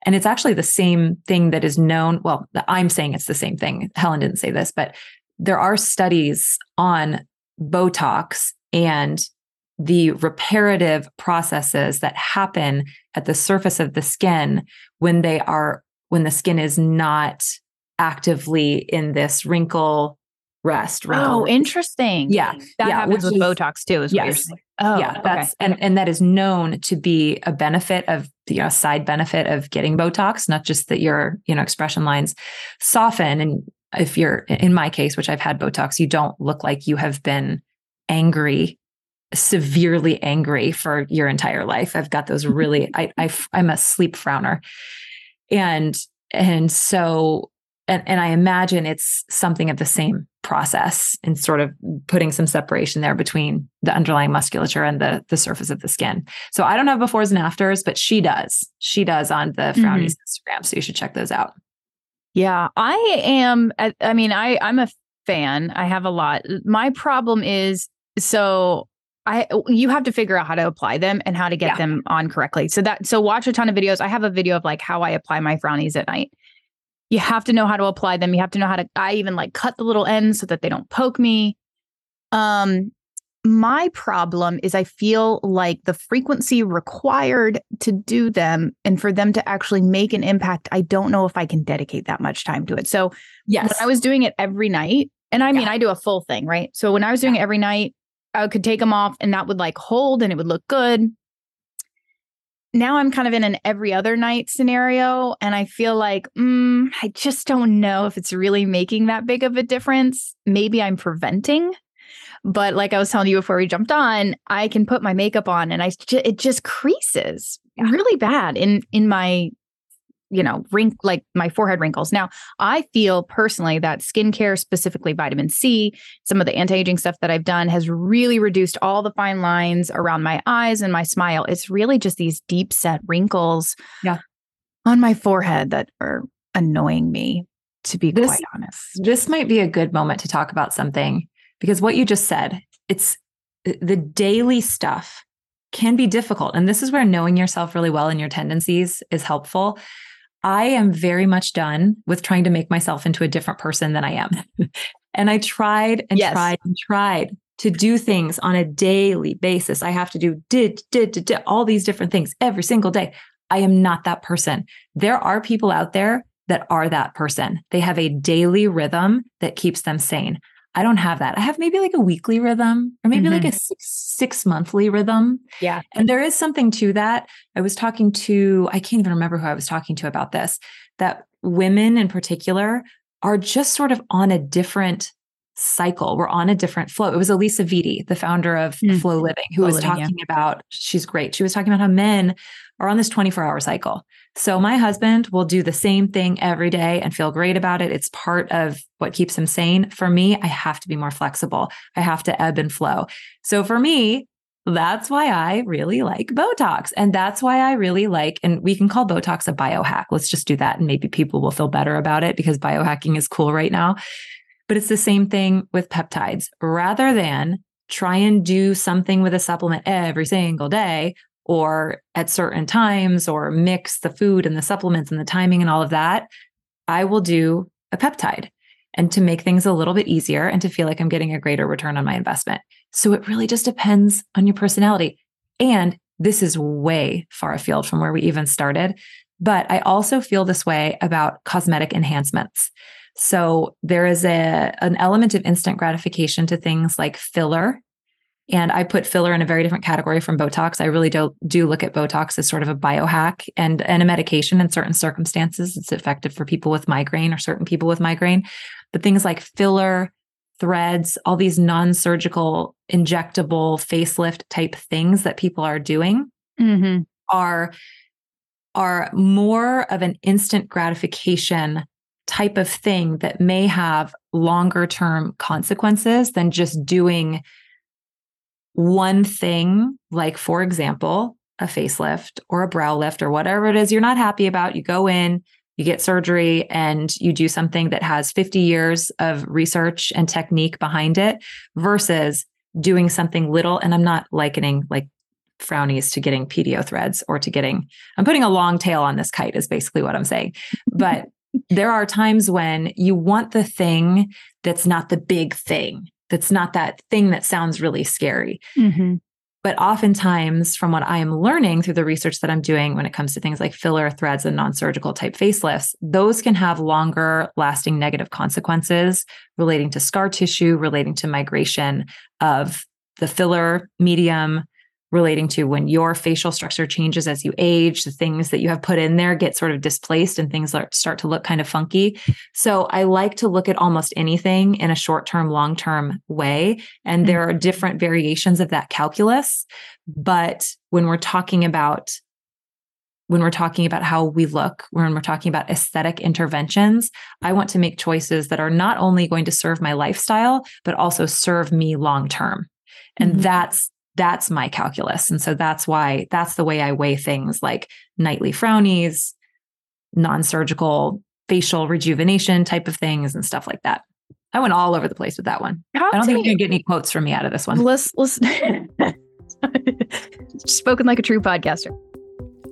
And it's actually the same thing that is known. Well, I'm saying it's the same thing. Helen didn't say this, but there are studies on Botox and the reparative processes that happen at the surface of the skin when they are when the skin is not actively in this wrinkle rest oh, wrinkle
oh interesting.
Yeah
that
yeah,
happens with
is-
botox too is what you're
yes.
saying. Oh
yeah
okay.
that's and and that is known to be a benefit of you know side benefit of getting botox not just that your you know expression lines soften. And if you're in my case which i've had botox you don't look like you have been angry severely angry for your entire life. I've got those really i, I i'm a sleep frowner. And and so and, and i imagine it's something of the same process and sort of putting some separation there between the underlying musculature and the the surface of the skin so i don't have befores and afters but she does she does on the mm-hmm. frownies instagram so you should check those out
Yeah, I am. I, I mean, I I'm a fan. I have a lot. My problem is so I you have to figure out how to apply them and how to get
Yeah.
them on correctly. So that so watch a ton of videos. I have a video of like how I apply my frownies at night. You have to know how to apply them. You have to know how to. I even like cut the little ends so that they don't poke me. Um, my problem is I feel like the frequency required to do them and for them to actually make an impact, I don't know if I can dedicate that much time to it. So
yes
when I was doing it every night, and I mean,
Yeah.
I do a full thing, right? So when I was doing it every night, I could take them off and that would like hold and it would look good. Now I'm kind of in an every other night scenario. And I feel like, mm, I just don't know if it's really making that big of a difference. Maybe I'm preventing. But like I was telling you before we jumped on, I can put my makeup on and I it just creases yeah. really bad in in my you know, wrink like my forehead wrinkles. Now, I feel personally that skincare, specifically vitamin C, some of the anti-aging stuff that I've done has really reduced all the fine lines around my eyes and my smile. It's really just these deep set wrinkles
yeah.
on my forehead that are annoying me, to be
this,
quite honest.
This might be a good moment to talk about something because what you just said, it's uh, the daily stuff can be difficult. And this is where knowing yourself really well and your tendencies is helpful I am very much done with trying to make myself into a different person than I am. and I tried and yes. tried and tried to do things on a daily basis. I have to do did, did, did, did, all these different things every single day. I am not that person. There are people out there that are that person. They have a daily rhythm that keeps them sane. I don't have that. I have maybe like a weekly rhythm or maybe mm-hmm. like a six, six monthly rhythm.
Yeah.
And there is something to that. I was talking to, I can't even remember who I was talking to about this, that women in particular are just sort of on a different cycle. We're on a different flow. It was Alisa Vitti, the founder of mm. Flow Living, who Flow was living, talking yeah. about, she's great. She was talking about how men are on this 24 hour cycle. So my husband will do the same thing every day and feel great about it. It's part of what keeps him sane. For me, I have to be more flexible. I have to ebb and flow. So for me, that's why I really like Botox. And that's why I really like, and we can call Botox a biohack. Let's just do that. And maybe people will feel better about it because biohacking is cool right now. But it's the same thing with peptides. Rather than try and do something with a supplement every single day or at certain times or mix the food and the supplements and the timing and all of that, I will do a peptide and to make things a little bit easier and to feel like I'm getting a greater return on my investment. So it really just depends on your personality. And this is way far afield from where we even started. But I also feel this way about cosmetic enhancements. So there is a an element of instant gratification to things like filler and I put filler in a very different category from Botox. I really do, do look at Botox as sort of a biohack and, and a medication in certain circumstances. It's effective for people with migraine or certain people with migraine. But things like filler, threads, all these non surgical, injectable facelift type things that people are doing mm-hmm. are, are more of an instant gratification type of thing that may have longer term consequences than just doing one thing, like for example, a facelift or a brow lift or whatever it is you're not happy about, you go in, you get surgery, and you do something that has 50 years of research and technique behind it versus doing something little. And I'm not likening like frownies to getting PDO threads or to getting, I'm putting a long tail on this kite, is basically what I'm saying. But there are times when you want the thing that's not the big thing that's not that thing that sounds really scary. Mm-hmm. But oftentimes, from what I am learning through the research that I'm doing when it comes to things like filler threads and non surgical type facelifts, those can have longer lasting negative consequences relating to scar tissue, relating to migration of the filler medium, relating to when your facial structure changes as you age, the things that you have put in there get sort of displaced and things start to look kind of funky. So I like to look at almost anything in a short term, long term way. And there are different variations of that calculus. But when we're talking about when we're talking about how we look, when we're talking about aesthetic interventions, I want to make choices that are not only going to serve my lifestyle, but also serve me long term. And mm-hmm. that's that's my calculus. And so that's why that's the way I weigh things like nightly frownies, non surgical facial rejuvenation type of things and stuff like that. I went all over the place with that one. I do not think you can get any quotes from me out of this one.
Let's, let's spoken like a true podcaster.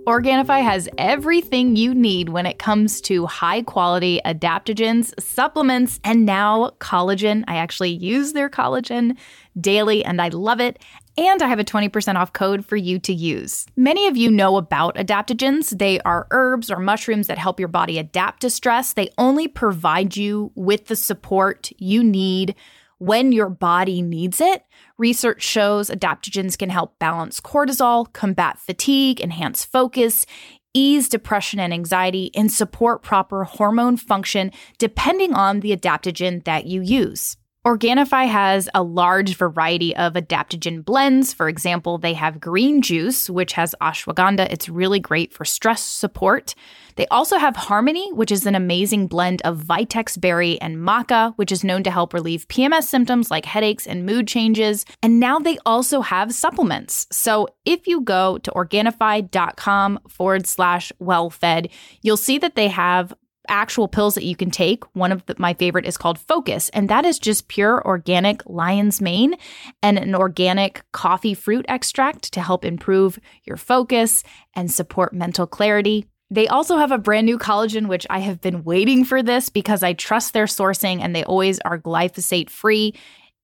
Organifi has everything you need when it comes to high quality adaptogens, supplements, and now collagen. I actually use their collagen daily and I love it and I have a 20% off code for you to use. Many of you know about adaptogens. They are herbs or mushrooms that help your body adapt to stress. They only provide you with the support you need when your body needs it. Research shows adaptogens can help balance cortisol, combat fatigue, enhance focus, ease depression and anxiety, and support proper hormone function depending on the adaptogen that you use. Organifi has a large variety of adaptogen blends. For example, they have green juice, which has ashwagandha. It's really great for stress support. They also have Harmony, which is an amazing blend of Vitex berry and maca, which is known to help relieve PMS symptoms like headaches and mood changes. And now they also have supplements. So if you go to Organifi.com forward slash well fed, you'll see that they have actual pills that you can take. One of the, my favorite is called Focus, and that is just pure organic lion's mane and an organic coffee fruit extract to help improve your focus and support mental clarity. They also have a brand new collagen, which I have been waiting for this because I trust their sourcing and they always are glyphosate free.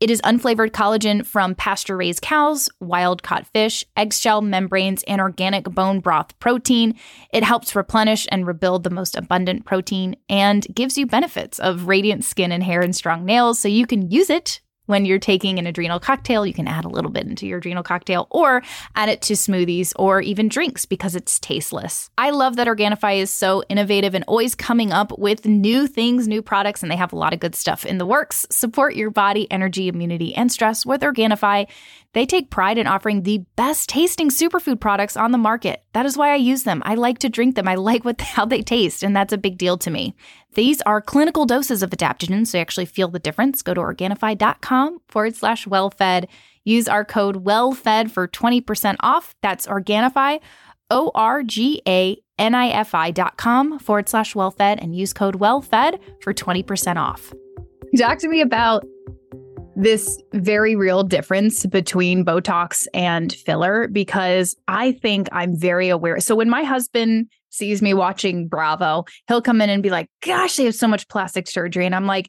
It is unflavored collagen from pasture raised cows, wild caught fish, eggshell membranes, and organic bone broth protein. It helps replenish and rebuild the most abundant protein and gives you benefits of radiant skin and hair and strong nails so you can use it when you're taking an adrenal cocktail, you can add a little bit into your adrenal cocktail or add it to smoothies or even drinks because it's tasteless. I love that Organifi is so innovative and always coming up with new things, new products, and they have a lot of good stuff in the works. Support your body, energy, immunity, and stress with Organifi. They take pride in offering the best tasting superfood products on the market. That is why I use them. I like to drink them. I like what how they taste, and that's a big deal to me. These are clinical doses of adaptogens, so you actually feel the difference. Go to Organifi.com forward slash wellfed. Use our code WELLFED for 20% off. That's Organifi, O R G A N I F I dot com forward slash wellfed and use code WELLFED for 20% off. Talk to me about this very real difference between Botox and filler because I think I'm very aware. So when my husband sees me watching Bravo, he'll come in and be like, Gosh, they have so much plastic surgery. And I'm like,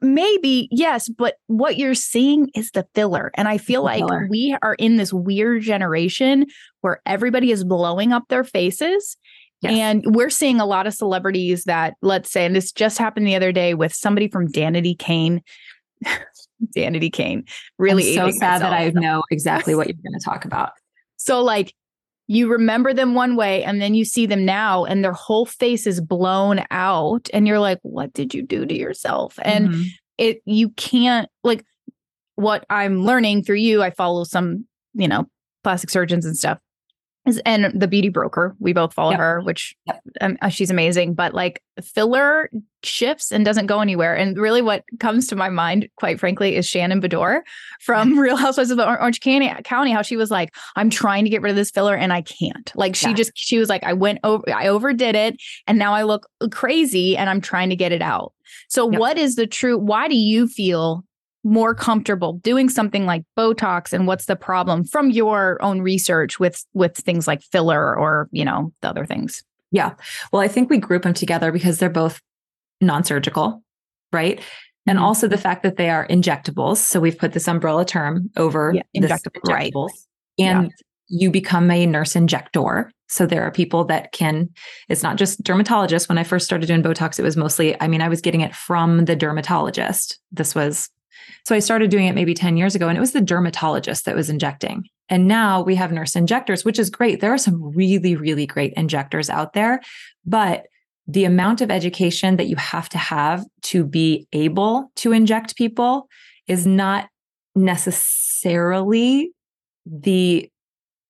maybe, yes, but what you're seeing is the filler. And I feel like filler. we are in this weird generation where everybody is blowing up their faces. Yes. And we're seeing a lot of celebrities that, let's say, and this just happened the other day with somebody from Danity Kane. Danity Kane. Really
so sad myself. that I know exactly what you're going to talk about.
So like you remember them one way and then you see them now and their whole face is blown out and you're like what did you do to yourself? And mm-hmm. it you can't like what I'm learning through you I follow some, you know, plastic surgeons and stuff and the beauty broker we both follow yep. her which yep. um, uh, she's amazing but like filler shifts and doesn't go anywhere and really what comes to my mind quite frankly is shannon beador from real housewives of orange county, county how she was like i'm trying to get rid of this filler and i can't like she yeah. just she was like i went over i overdid it and now i look crazy and i'm trying to get it out so yep. what is the true why do you feel more comfortable doing something like botox and what's the problem from your own research with with things like filler or you know the other things?
Yeah. Well i think we group them together because they're both non-surgical right? And mm-hmm. also the fact that they are injectables. So we've put this umbrella term over yeah, injectable, injectables. Right. and yeah. you become a nurse injector. So there are people that can it's not just dermatologists. When i first started doing botox it was mostly i mean i was getting it from the dermatologist. This was so I started doing it maybe 10 years ago, and it was the dermatologist that was injecting. And now we have nurse injectors, which is great. There are some really, really great injectors out there, but the amount of education that you have to have to be able to inject people is not necessarily the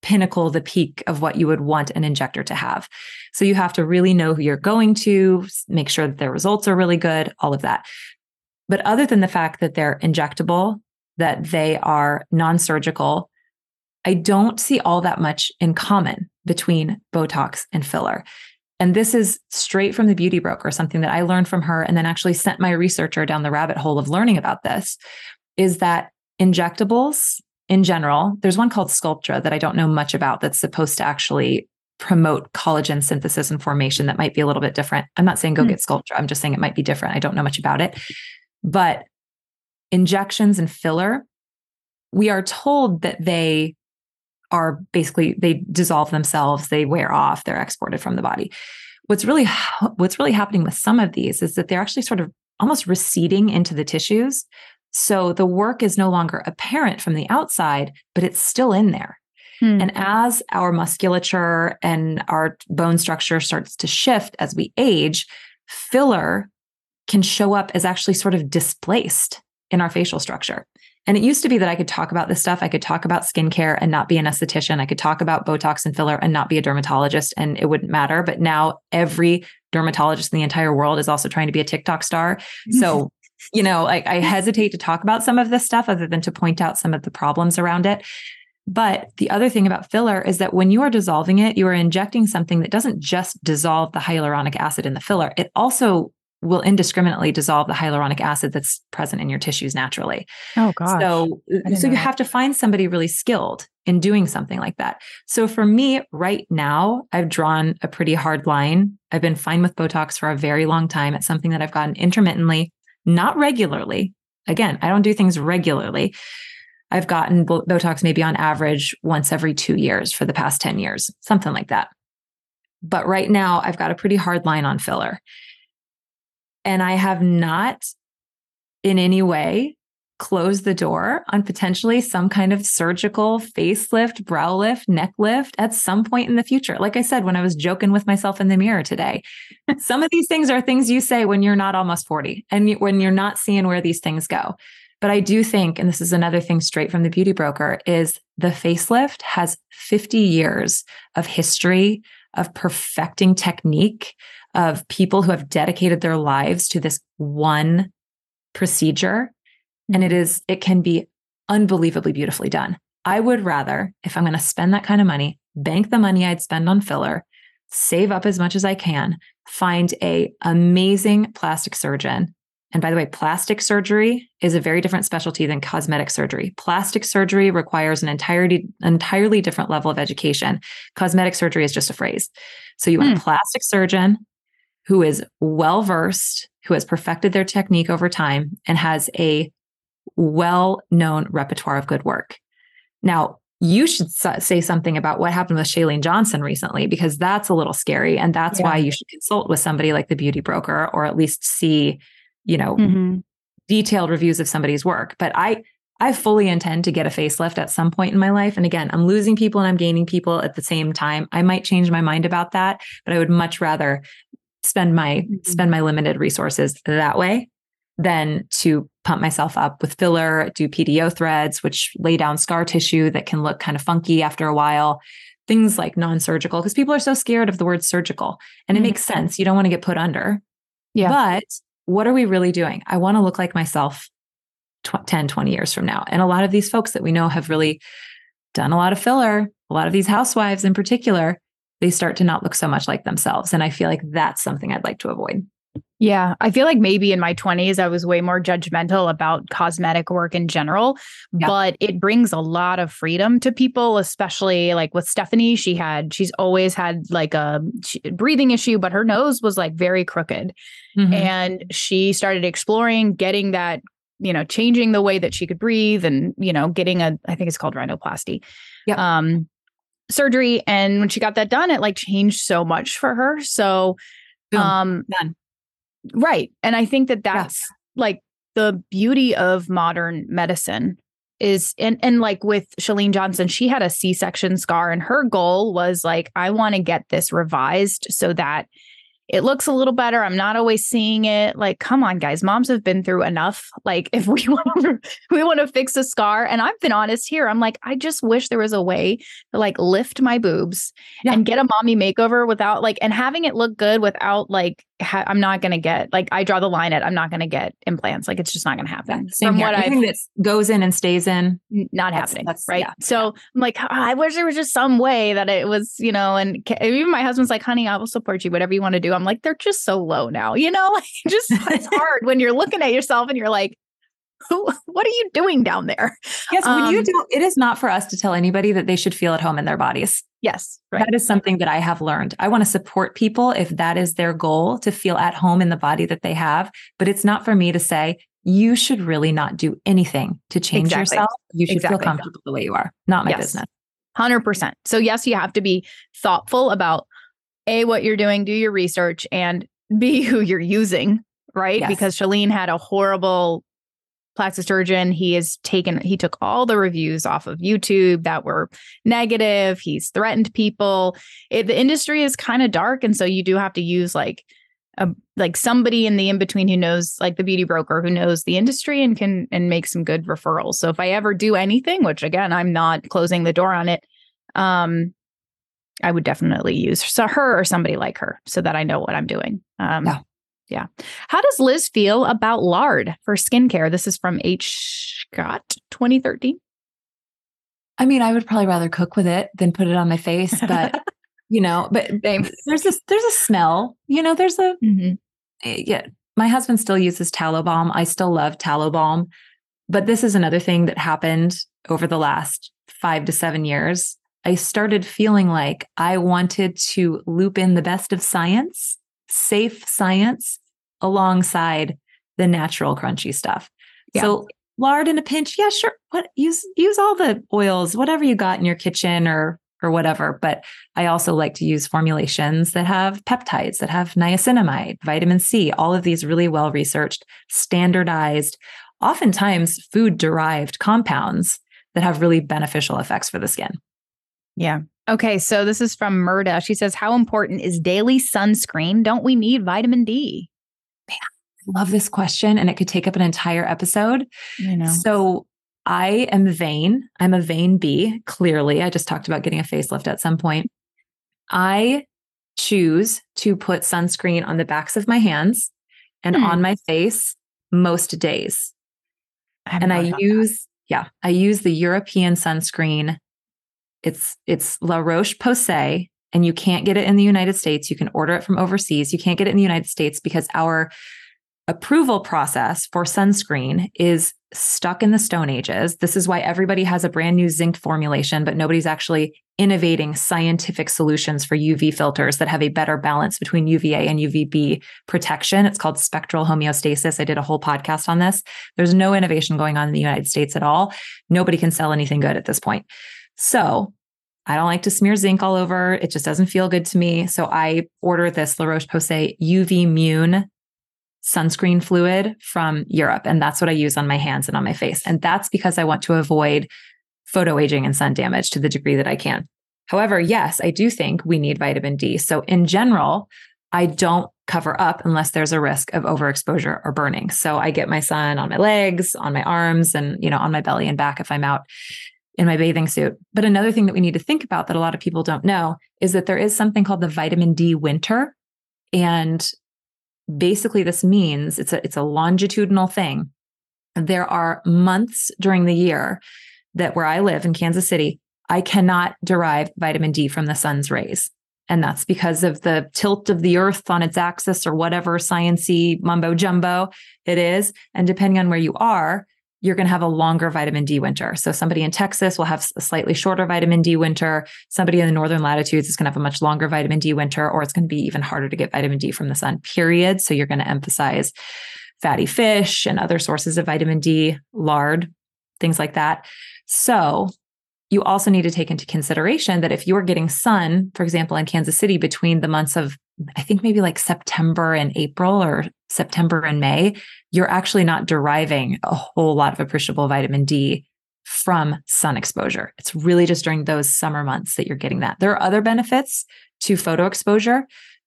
pinnacle, the peak of what you would want an injector to have. So you have to really know who you're going to, make sure that their results are really good, all of that. But other than the fact that they're injectable, that they are non surgical, I don't see all that much in common between Botox and filler. And this is straight from the beauty broker, something that I learned from her and then actually sent my researcher down the rabbit hole of learning about this is that injectables in general, there's one called Sculptra that I don't know much about that's supposed to actually promote collagen synthesis and formation that might be a little bit different. I'm not saying go mm. get Sculptra. I'm just saying it might be different. I don't know much about it. But injections and filler, we are told that they are basically they dissolve themselves, they wear off, they're exported from the body. What's really what's really happening with some of these is that they're actually sort of almost receding into the tissues So the work is no longer apparent from the outside, but it's still in there. Hmm. And as our musculature and our bone structure starts to shift as we age, filler can show up as actually sort of displaced in our facial structure. And it used to be that I could talk about this stuff. I could talk about skincare and not be an esthetician. I could talk about Botox and filler and not be a dermatologist and it wouldn't matter. But now every dermatologist in the entire world is also trying to be a TikTok star. So, you know, I, I hesitate to talk about some of this stuff other than to point out some of the problems around it. But the other thing about filler is that when you are dissolving it, you are injecting something that doesn't just dissolve the hyaluronic acid in the filler, it also will indiscriminately dissolve the hyaluronic acid that's present in your tissues naturally.
Oh gosh.
So so you have to find somebody really skilled in doing something like that. So for me right now, I've drawn a pretty hard line. I've been fine with Botox for a very long time. It's something that I've gotten intermittently, not regularly. Again, I don't do things regularly. I've gotten Botox maybe on average once every 2 years for the past 10 years, something like that. But right now, I've got a pretty hard line on filler. And I have not in any way closed the door on potentially some kind of surgical facelift, brow lift, neck lift at some point in the future. Like I said, when I was joking with myself in the mirror today, some of these things are things you say when you're not almost 40 and when you're not seeing where these things go. But I do think, and this is another thing straight from the beauty broker, is the facelift has 50 years of history of perfecting technique, of people who have dedicated their lives to this one procedure. And it is, it can be unbelievably beautifully done. I would rather, if I'm going to spend that kind of money, bank the money I'd spend on filler, save up as much as I can, find a amazing plastic surgeon. And by the way, plastic surgery is a very different specialty than cosmetic surgery. Plastic surgery requires an entirely entirely different level of education. Cosmetic surgery is just a phrase. So you want a hmm. plastic surgeon who is well versed, who has perfected their technique over time, and has a well known repertoire of good work. Now, you should say something about what happened with Chalene Johnson recently, because that's a little scary. And that's yeah. why you should consult with somebody like the beauty broker or at least see, you know, mm-hmm. detailed reviews of somebody's work. But I, I fully intend to get a facelift at some point in my life. And again, I'm losing people and I'm gaining people at the same time. I might change my mind about that, but I would much rather spend my mm-hmm. spend my limited resources that way than to pump myself up with filler, do PDO threads, which lay down scar tissue that can look kind of funky after a while. Things like non-surgical, because people are so scared of the word surgical. And mm-hmm. it makes sense. You don't want to get put under. Yeah. But what are we really doing? I want to look like myself tw- 10, 20 years from now. And a lot of these folks that we know have really done a lot of filler, a lot of these housewives in particular, they start to not look so much like themselves. And I feel like that's something I'd like to avoid.
Yeah, I feel like maybe in my 20s, I was way more judgmental about cosmetic work in general, yeah. but it brings a lot of freedom to people, especially like with Stephanie. She had, she's always had like a breathing issue, but her nose was like very crooked. Mm-hmm. And she started exploring getting that, you know, changing the way that she could breathe and, you know, getting a, I think it's called rhinoplasty. Yeah. Um, surgery and when she got that done it like changed so much for her so Boom. um done. right and i think that that's yeah. like the beauty of modern medicine is and and like with Chalene Johnson, she had a C-section scar and her goal was like, I want to get this revised so that it looks a little better. I'm not always seeing it. Like, come on, guys. Moms have been through enough. Like, if we want to we want to fix a scar. And I've been honest here. I'm like, I just wish there was a way to like lift my boobs yeah. and get a mommy makeover without like and having it look good without like ha- I'm not gonna get like I draw the line at I'm not gonna get implants. Like it's just not gonna happen.
Yeah, same From here. what I that goes in and stays in,
not that's, happening. That's, right. Yeah. So I'm like, ah, I wish there was just some way that it was, you know, and even my husband's like, honey, I will support you, whatever you want to do. I'm like, they're just so low now, you know, just it's hard when you're looking at yourself and you're like, what are you doing down there?
Yes, when um, you do, it is not for us to tell anybody that they should feel at home in their bodies.
Yes,
right. That is something that I have learned. I want to support people if that is their goal to feel at home in the body that they have. But it's not for me to say, you should really not do anything to change exactly. yourself. You should exactly. feel comfortable the way you are. Not my yes. business.
100%. So, yes, you have to be thoughtful about A, what you're doing, do your research, and B, who you're using, right? Yes. Because Chalene had a horrible plastic surgeon. He has taken, he took all the reviews off of YouTube that were negative. He's threatened people. It, the industry is kind of dark. And so you do have to use like, a, like somebody in the in between who knows like the beauty broker who knows the industry and can and make some good referrals. So if I ever do anything, which again I'm not closing the door on it, um, I would definitely use her or somebody like her so that I know what I'm doing. Um, yeah. Yeah. How does Liz feel about lard for skincare? This is from H. Scott 2013.
I mean, I would probably rather cook with it than put it on my face, but you know, but there's a there's a smell. You know, there's a mm-hmm. Eh, yeah. My husband still uses tallow balm. I still love tallow balm, but this is another thing that happened over the last five to seven years. I started feeling like I wanted to loop in the best of science, safe science, alongside the natural crunchy stuff. Yeah. So lard in a pinch, yeah, sure. What use use all the oils, whatever you got in your kitchen or or whatever. But I also like to use formulations that have peptides, that have niacinamide, vitamin C, all of these really well researched, standardized, oftentimes food derived compounds that have really beneficial effects for the skin.
Yeah. Okay. So this is from Murda. She says, How important is daily sunscreen? Don't we need vitamin D?
Man, I love this question. And it could take up an entire episode. I know. So I am vain. I'm a vain bee, clearly. I just talked about getting a facelift at some point. I choose to put sunscreen on the backs of my hands and hmm. on my face most days. I and I use, that. yeah, I use the European sunscreen it's it's La Roche Posay, and you can't get it in the United States. You can order it from overseas. You can't get it in the United States because our approval process for sunscreen is stuck in the stone ages. This is why everybody has a brand new zinc formulation, but nobody's actually innovating scientific solutions for UV filters that have a better balance between UVA and UVB protection. It's called spectral homeostasis. I did a whole podcast on this. There's no innovation going on in the United States at all. Nobody can sell anything good at this point. So I don't like to smear zinc all over. It just doesn't feel good to me. So I order this La Roche Posay UV Mune sunscreen fluid from Europe. And that's what I use on my hands and on my face. And that's because I want to avoid photo aging and sun damage to the degree that I can. However, yes, I do think we need vitamin D. So in general, I don't cover up unless there's a risk of overexposure or burning. So I get my sun on my legs, on my arms, and you know, on my belly and back if I'm out in my bathing suit. But another thing that we need to think about that a lot of people don't know is that there is something called the vitamin D winter. And basically this means it's a it's a longitudinal thing. There are months during the year that where I live in Kansas City, I cannot derive vitamin D from the sun's rays. And that's because of the tilt of the earth on its axis or whatever sciency mumbo jumbo it is. And depending on where you are, you're going to have a longer vitamin D winter. So somebody in Texas will have a slightly shorter vitamin D winter. Somebody in the northern latitudes is going to have a much longer vitamin D winter, or it's going to be even harder to get vitamin D from the sun, period. So you're going to emphasize fatty fish and other sources of vitamin D, lard, things like that. So you also need to take into consideration that if you're getting sun, for example, in Kansas City between the months of, I think maybe like September and April or September and May, you're actually not deriving a whole lot of appreciable vitamin D from sun exposure. It's really just during those summer months that you're getting that. There are other benefits to photo exposure,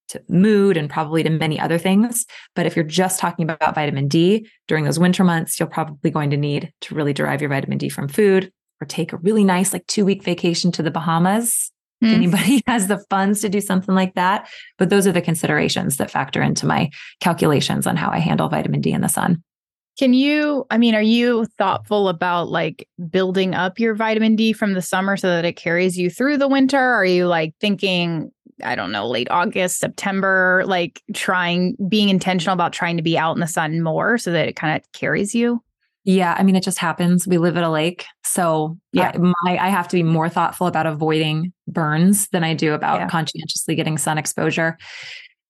to mood, and probably to many other things. But if you're just talking about vitamin D during those winter months, you're probably going to need to really derive your vitamin D from food, or take a really nice like two week vacation to the Bahamas. Mm. Anybody has the funds to do something like that. But those are the considerations that factor into my calculations on how I handle vitamin D in the sun.
Can you, I mean, are you thoughtful about like building up your vitamin D from the summer so that it carries you through the winter? Are you like thinking, I don't know, late August, September, like trying, being intentional about trying to be out in the sun more so that it kind of carries you?
Yeah, I mean, it just happens. We live at a lake, so yeah, I, my, I have to be more thoughtful about avoiding burns than I do about yeah. conscientiously getting sun exposure.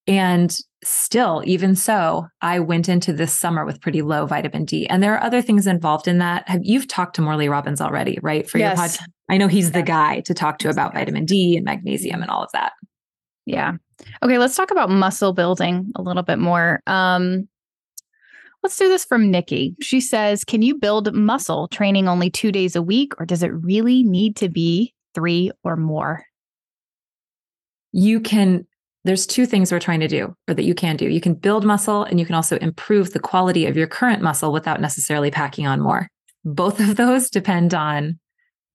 And still, even so, I went into this summer with pretty low vitamin D. And there are other things involved in that. Have you've talked to Morley Robbins already, right? For yes. your podcast. I know he's the guy to talk to about vitamin D and magnesium and all of that.
Yeah. Okay, let's talk about muscle building a little bit more. Um, Let's do this from Nikki. She says, Can you build muscle training only two days a week, or does it really need to be three or more?
You can, there's two things we're trying to do, or that you can do. You can build muscle and you can also improve the quality of your current muscle without necessarily packing on more. Both of those depend on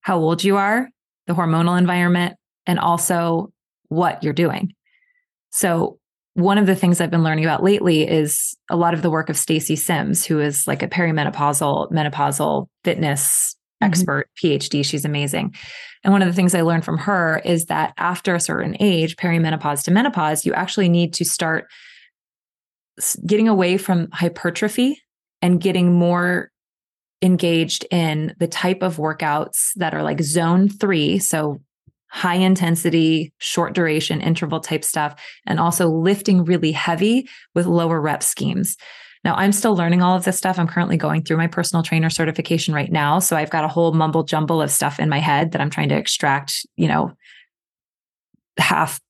how old you are, the hormonal environment, and also what you're doing. So, one of the things I've been learning about lately is a lot of the work of Stacy Sims, who is like a perimenopausal, menopausal fitness mm-hmm. expert, PhD. She's amazing. And one of the things I learned from her is that after a certain age, perimenopause to menopause, you actually need to start getting away from hypertrophy and getting more engaged in the type of workouts that are like zone three. So high intensity, short duration, interval type stuff, and also lifting really heavy with lower rep schemes. Now, I'm still learning all of this stuff. I'm currently going through my personal trainer certification right now. So I've got a whole mumble jumble of stuff in my head that I'm trying to extract, you know, half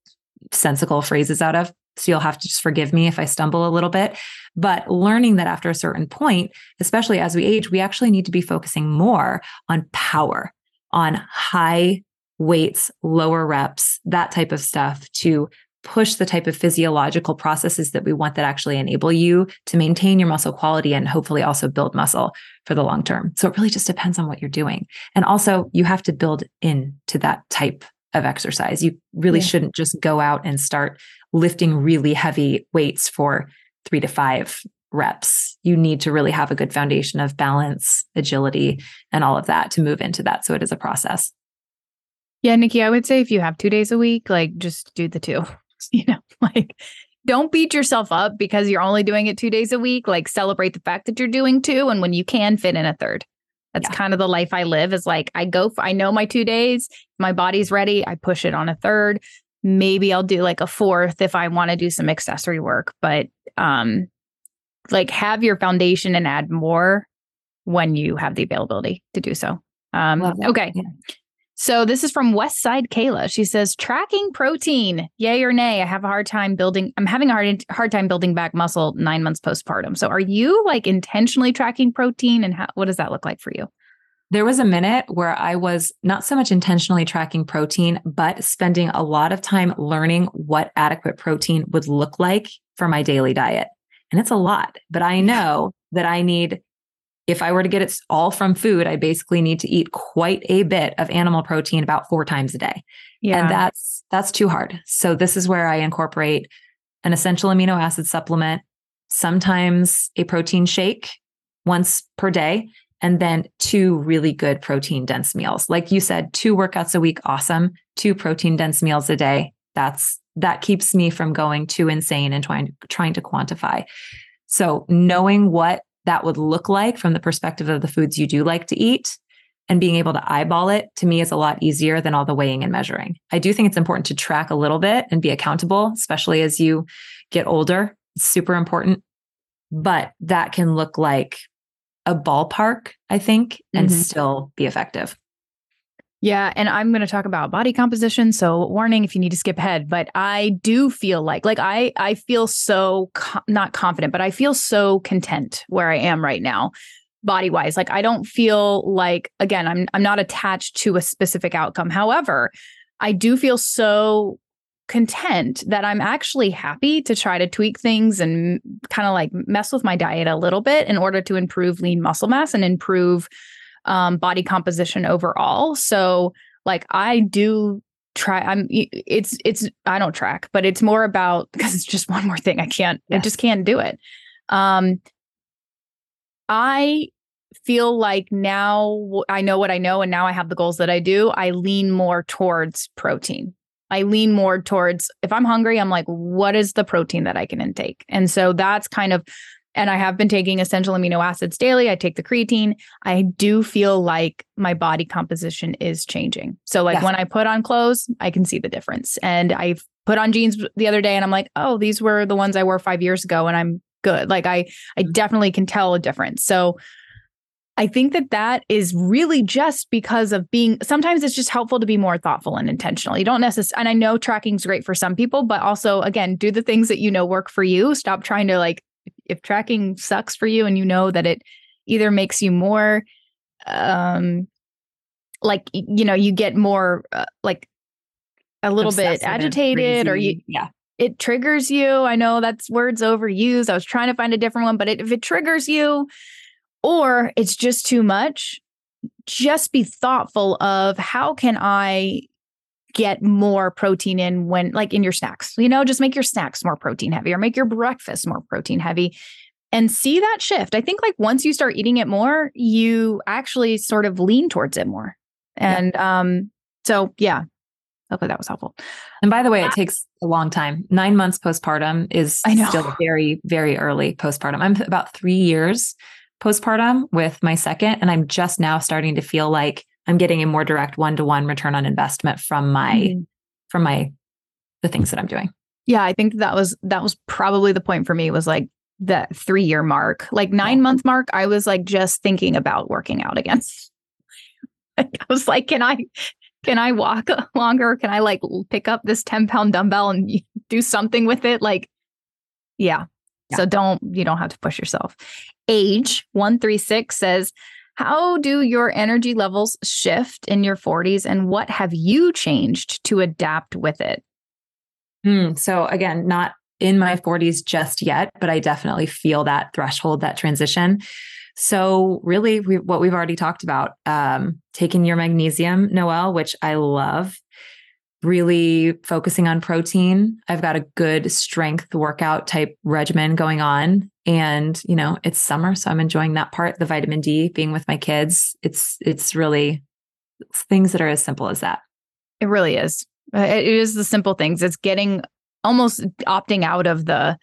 sensical phrases out of. So you'll have to just forgive me if I stumble a little bit. But learning that after a certain point, especially as we age, we actually need to be focusing more on power, on high weights, lower reps, that type of stuff to push the type of physiological processes that we want that actually enable you to maintain your muscle quality and hopefully also build muscle for the long term. So it really just depends on what you're doing. And also, you have to build into that type of exercise. You really yeah. shouldn't just go out and start lifting really heavy weights for three to five reps. You need to really have a good foundation of balance, agility, and all of that to move into that. So it is a process.
Yeah, Nikki, I would say if you have two days a week, like just do the two. You know, like don't beat yourself up because you're only doing it two days a week. Like celebrate the fact that you're doing two and when you can fit in a third. That's yeah. kind of the life I live is like I go, for, I know my two days, my body's ready. I push it on a third. Maybe I'll do like a fourth if I want to do some accessory work, but um, like have your foundation and add more when you have the availability to do so. Um, okay. Yeah. So this is from West Side Kayla. She says, tracking protein, yay or nay? I have a hard time building, I'm having a hard, hard time building back muscle nine months postpartum. So are you like intentionally tracking protein and how, what does that look like for you?
There was a minute where I was not so much intentionally tracking protein, but spending a lot of time learning what adequate protein would look like for my daily diet. And it's a lot, but I know that I need if I were to get it all from food, I basically need to eat quite a bit of animal protein about four times a day. Yeah. And that's that's too hard. So this is where I incorporate an essential amino acid supplement, sometimes a protein shake once per day, and then two really good protein dense meals. Like you said, two workouts a week, awesome. Two protein dense meals a day. That's that keeps me from going too insane and trying trying to quantify. So knowing what that would look like from the perspective of the foods you do like to eat and being able to eyeball it to me is a lot easier than all the weighing and measuring. I do think it's important to track a little bit and be accountable, especially as you get older. It's super important. But that can look like a ballpark, I think, and mm-hmm. still be effective.
Yeah, and I'm going to talk about body composition, so warning if you need to skip ahead, but I do feel like like I I feel so co- not confident, but I feel so content where I am right now body-wise. Like I don't feel like again, I'm I'm not attached to a specific outcome. However, I do feel so content that I'm actually happy to try to tweak things and kind of like mess with my diet a little bit in order to improve lean muscle mass and improve um, body composition overall. So like I do try i'm it's it's i don't track but it's more about because it's just one more thing i can't yes. i just can't do it um i feel like now i know what i know and now i have the goals that i do i lean more towards protein i lean more towards if i'm hungry i'm like what is the protein that i can intake and so that's kind of and I have been taking essential amino acids daily. I take the creatine. I do feel like my body composition is changing. So, like yes. when I put on clothes, I can see the difference. And I put on jeans the other day and I'm like, oh, these were the ones I wore five years ago and I'm good. Like, I, I mm-hmm. definitely can tell a difference. So, I think that that is really just because of being sometimes it's just helpful to be more thoughtful and intentional. You don't necessarily, and I know tracking is great for some people, but also, again, do the things that you know work for you. Stop trying to like if tracking sucks for you and you know that it either makes you more um like you know you get more uh, like a little bit agitated or you
yeah.
it triggers you. I know that's words overused. I was trying to find a different one but it, if it triggers you or it's just too much just be thoughtful of how can i get more protein in when like in your snacks you know just make your snacks more protein heavy or make your breakfast more protein heavy and see that shift. I think like once you start eating it more you actually sort of lean towards it more. And yeah. um so yeah. Hopefully that was helpful.
And by the way it takes a long time. Nine months postpartum is still very very early postpartum. I'm about three years postpartum with my second and i'm just now starting to feel like i'm getting a more direct one-to-one return on investment from my mm-hmm. from my the things that i'm doing.
Yeah i think that was that was probably the point for me was like the three year mark like nine month mark i was like just thinking about working out again. I was like can i can i walk longer? Can i like pick up this 10 pound dumbbell and do something with it? Like yeah. yeah. So don't you don't have to push yourself. Age 136 says how do your energy levels shift in your 40s and what have you changed to adapt with it
Hmm. so again not in my 40s just yet, but I definitely feel that threshold, that transition. So, really, we, what we've already talked about, um, taking your magnesium, Noelle, which I love, really focusing on protein. I've got a good strength workout type regimen going on. And, you know, it's summer, so I'm enjoying that part, the vitamin D, being with my kids. It's, it's really things that are as simple as that.
It really is. It is the simple things. It's getting almost opting out of the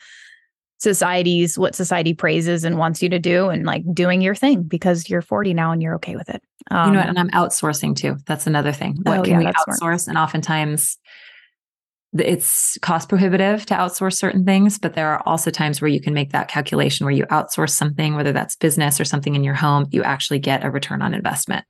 society's what society praises and wants you to do and like doing your thing because you're 40 now and you're okay with it.
Um, you know, and I'm outsourcing too. That's another thing. What oh, can yeah, we outsource? Smart. And oftentimes it's cost prohibitive to outsource certain things, but there are also times where you can make that calculation where you outsource something, whether that's business or something in your home, you actually get a return on investment.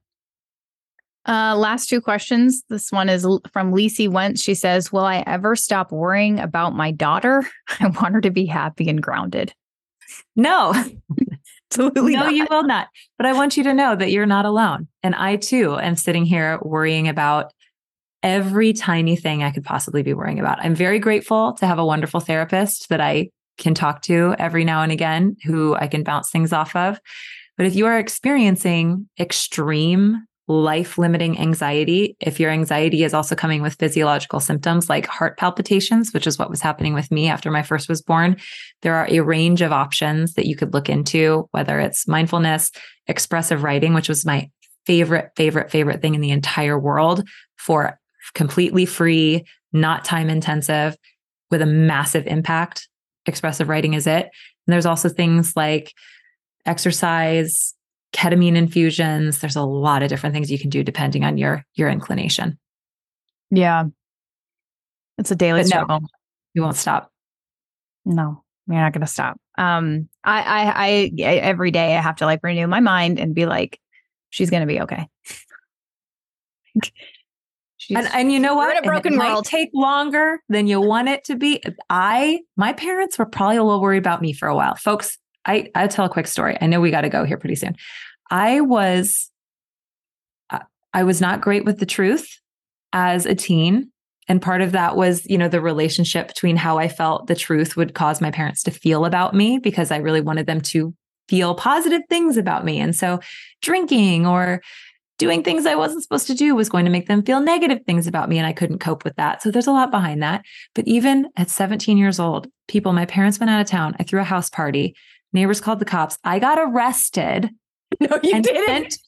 Uh, last two questions. This one is from Lisi Wentz. She says, Will I ever stop worrying about my daughter? I want her to be happy and grounded.
No, absolutely. no, not. you will not. But I want you to know that you're not alone. And I too am sitting here worrying about every tiny thing I could possibly be worrying about. I'm very grateful to have a wonderful therapist that I can talk to every now and again who I can bounce things off of. But if you are experiencing extreme life limiting anxiety, if your anxiety is also coming with physiological symptoms like heart palpitations, which is what was happening with me after my first was born, there are a range of options that you could look into, whether it's mindfulness, expressive writing, which was my favorite, favorite, favorite thing in the entire world for completely free, not time intensive, with a massive impact. Expressive writing is it. And there's also things like exercise, ketamine infusions. There's a lot of different things you can do depending on your your inclination.
Yeah. It's a daily but struggle. No,
you won't stop.
No, you're not going to stop. Um, I, I, I, every day I have to like renew my mind and be like, she's going to be okay.
and, and you know what?
in a broken world.
Might take longer than you want it to be. I, my parents were probably a little worried about me for a while, folks. I I'll tell a quick story. I know we got to go here pretty soon. I was I was not great with the truth as a teen. And part of that was, you know, the relationship between how I felt the truth would cause my parents to feel about me because I really wanted them to feel positive things about me. And so drinking or doing things I wasn't supposed to do was going to make them feel negative things about me. And I couldn't cope with that. So there's a lot behind that. But even at 17 years old, people, my parents went out of town. I threw a house party. Neighbors called the cops. I got arrested.
No, you didn't. Sent,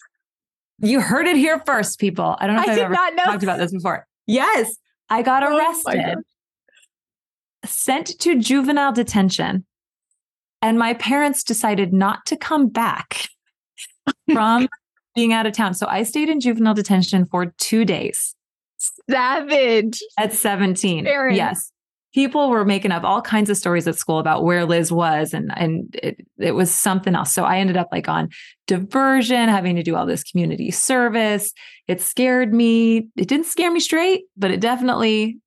you heard it here first, people. I don't know if I have ever talked about this before. Yes, I got oh arrested, sent to juvenile detention, and my parents decided not to come back from being out of town. So I stayed in juvenile detention for two days.
Savage.
At 17. Yes people were making up all kinds of stories at school about where Liz was and and it, it was something else. So I ended up like on diversion, having to do all this community service. It scared me. It didn't scare me straight, but it definitely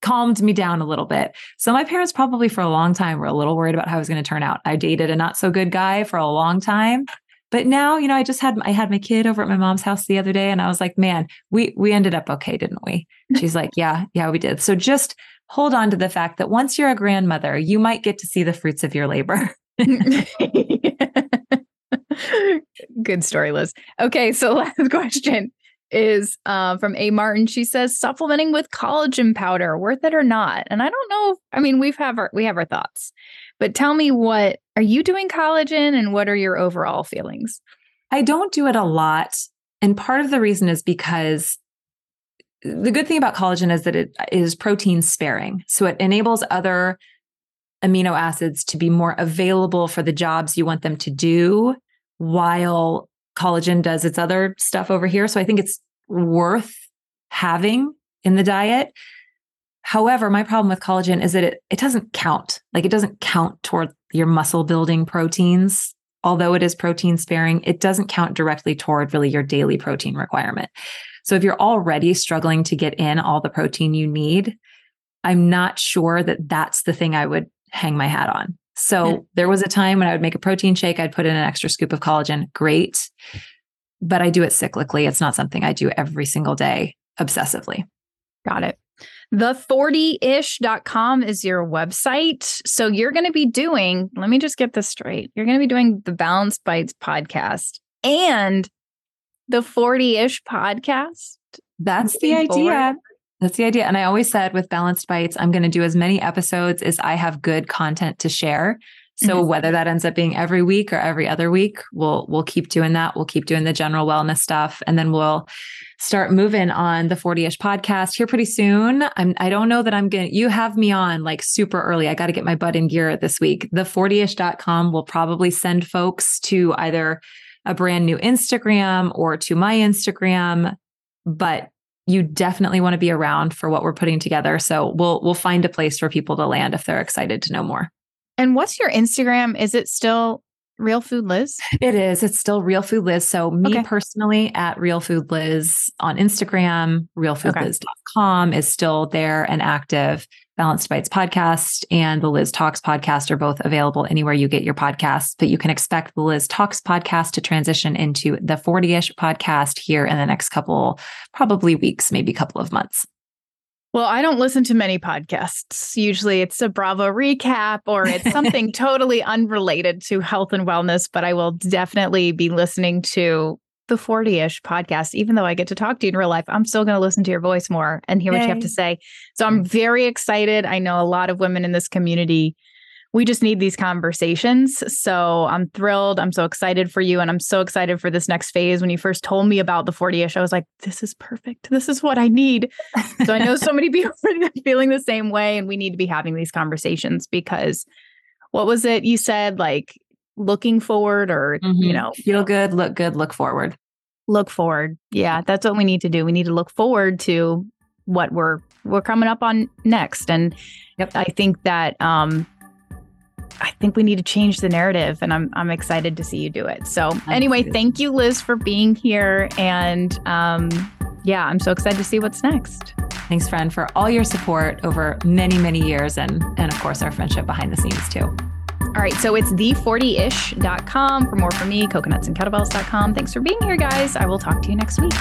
calmed me down a little bit. So my parents probably for a long time were a little worried about how I was going to turn out. I dated a not so good guy for a long time. But now, you know, I just had I had my kid over at my mom's house the other day and I was like, "Man, we we ended up okay, didn't we?" She's like, "Yeah, yeah, we did." So just hold on to the fact that once you're a grandmother, you might get to see the fruits of your labor.
Good story, Liz. Okay, so last question is uh, from A. Martin. She says supplementing with collagen powder, worth it or not? And I don't know. I mean, we've have our we have our thoughts, but tell me what are you doing collagen, and what are your overall feelings?
I don't do it a lot, and part of the reason is because the good thing about collagen is that it is protein sparing, so it enables other amino acids to be more available for the jobs you want them to do while collagen does its other stuff over here. So I think it's worth having in the diet. However, my problem with collagen is that it, it doesn't count. Like it doesn't count toward your muscle building proteins. Although it is protein sparing, it doesn't count directly toward really your daily protein requirement. So if you're already struggling to get in all the protein you need, I'm not sure that that's the thing I would hang my hat on. So there was a time when I would make a protein shake, I'd put in an extra scoop of collagen. Great. But I do it cyclically. It's not something I do every single day obsessively.
Got it. The40ish.com is your website. So you're going to be doing, let me just get this straight. You're going to be doing the Balanced Bites podcast and the 40 ish podcast.
That's the idea. Forward. That's the idea. And I always said with Balanced Bites, I'm going to do as many episodes as I have good content to share. So mm-hmm. whether that ends up being every week or every other week, we'll we'll keep doing that. We'll keep doing the general wellness stuff and then we'll start moving on the 40ish podcast here pretty soon. I'm I don't know that I'm going to you have me on like super early. I got to get my butt in gear this week. The 40ish.com will probably send folks to either a brand new Instagram or to my Instagram, but you definitely want to be around for what we're putting together. So we'll we'll find a place for people to land if they're excited to know more.
And what's your Instagram? Is it still Real Food Liz?
It is. It's still Real Food Liz. So me okay. personally at Real Food Liz on Instagram, realfoodliz.com okay. is still there and active. Balanced Bites podcast and the Liz Talks podcast are both available anywhere you get your podcasts, but you can expect the Liz Talks podcast to transition into the 40 ish podcast here in the next couple, probably weeks, maybe a couple of months.
Well, I don't listen to many podcasts. Usually it's a Bravo recap or it's something totally unrelated to health and wellness, but I will definitely be listening to the 40 ish podcast, even though I get to talk to you in real life, I'm still going to listen to your voice more and hear Yay. what you have to say. So I'm very excited. I know a lot of women in this community. We just need these conversations. So I'm thrilled. I'm so excited for you. And I'm so excited for this next phase. When you first told me about the 40 ish, I was like, this is perfect. This is what I need. so I know so many people are feeling the same way. And we need to be having these conversations because what was it you said? Like looking forward or, mm-hmm. you know,
feel good, look good, look forward.
Look forward. Yeah, that's what we need to do. We need to look forward to what we're we're coming up on next. And yep. I think that um I think we need to change the narrative and I'm I'm excited to see you do it. So anyway, thank you Liz for being here and um yeah, I'm so excited to see what's next.
Thanks friend for all your support over many many years and and of course our friendship behind the scenes too.
All right, so it's the40ish.com for more from me, coconutsandkettlebells.com. Thanks for being here, guys. I will talk to you next week.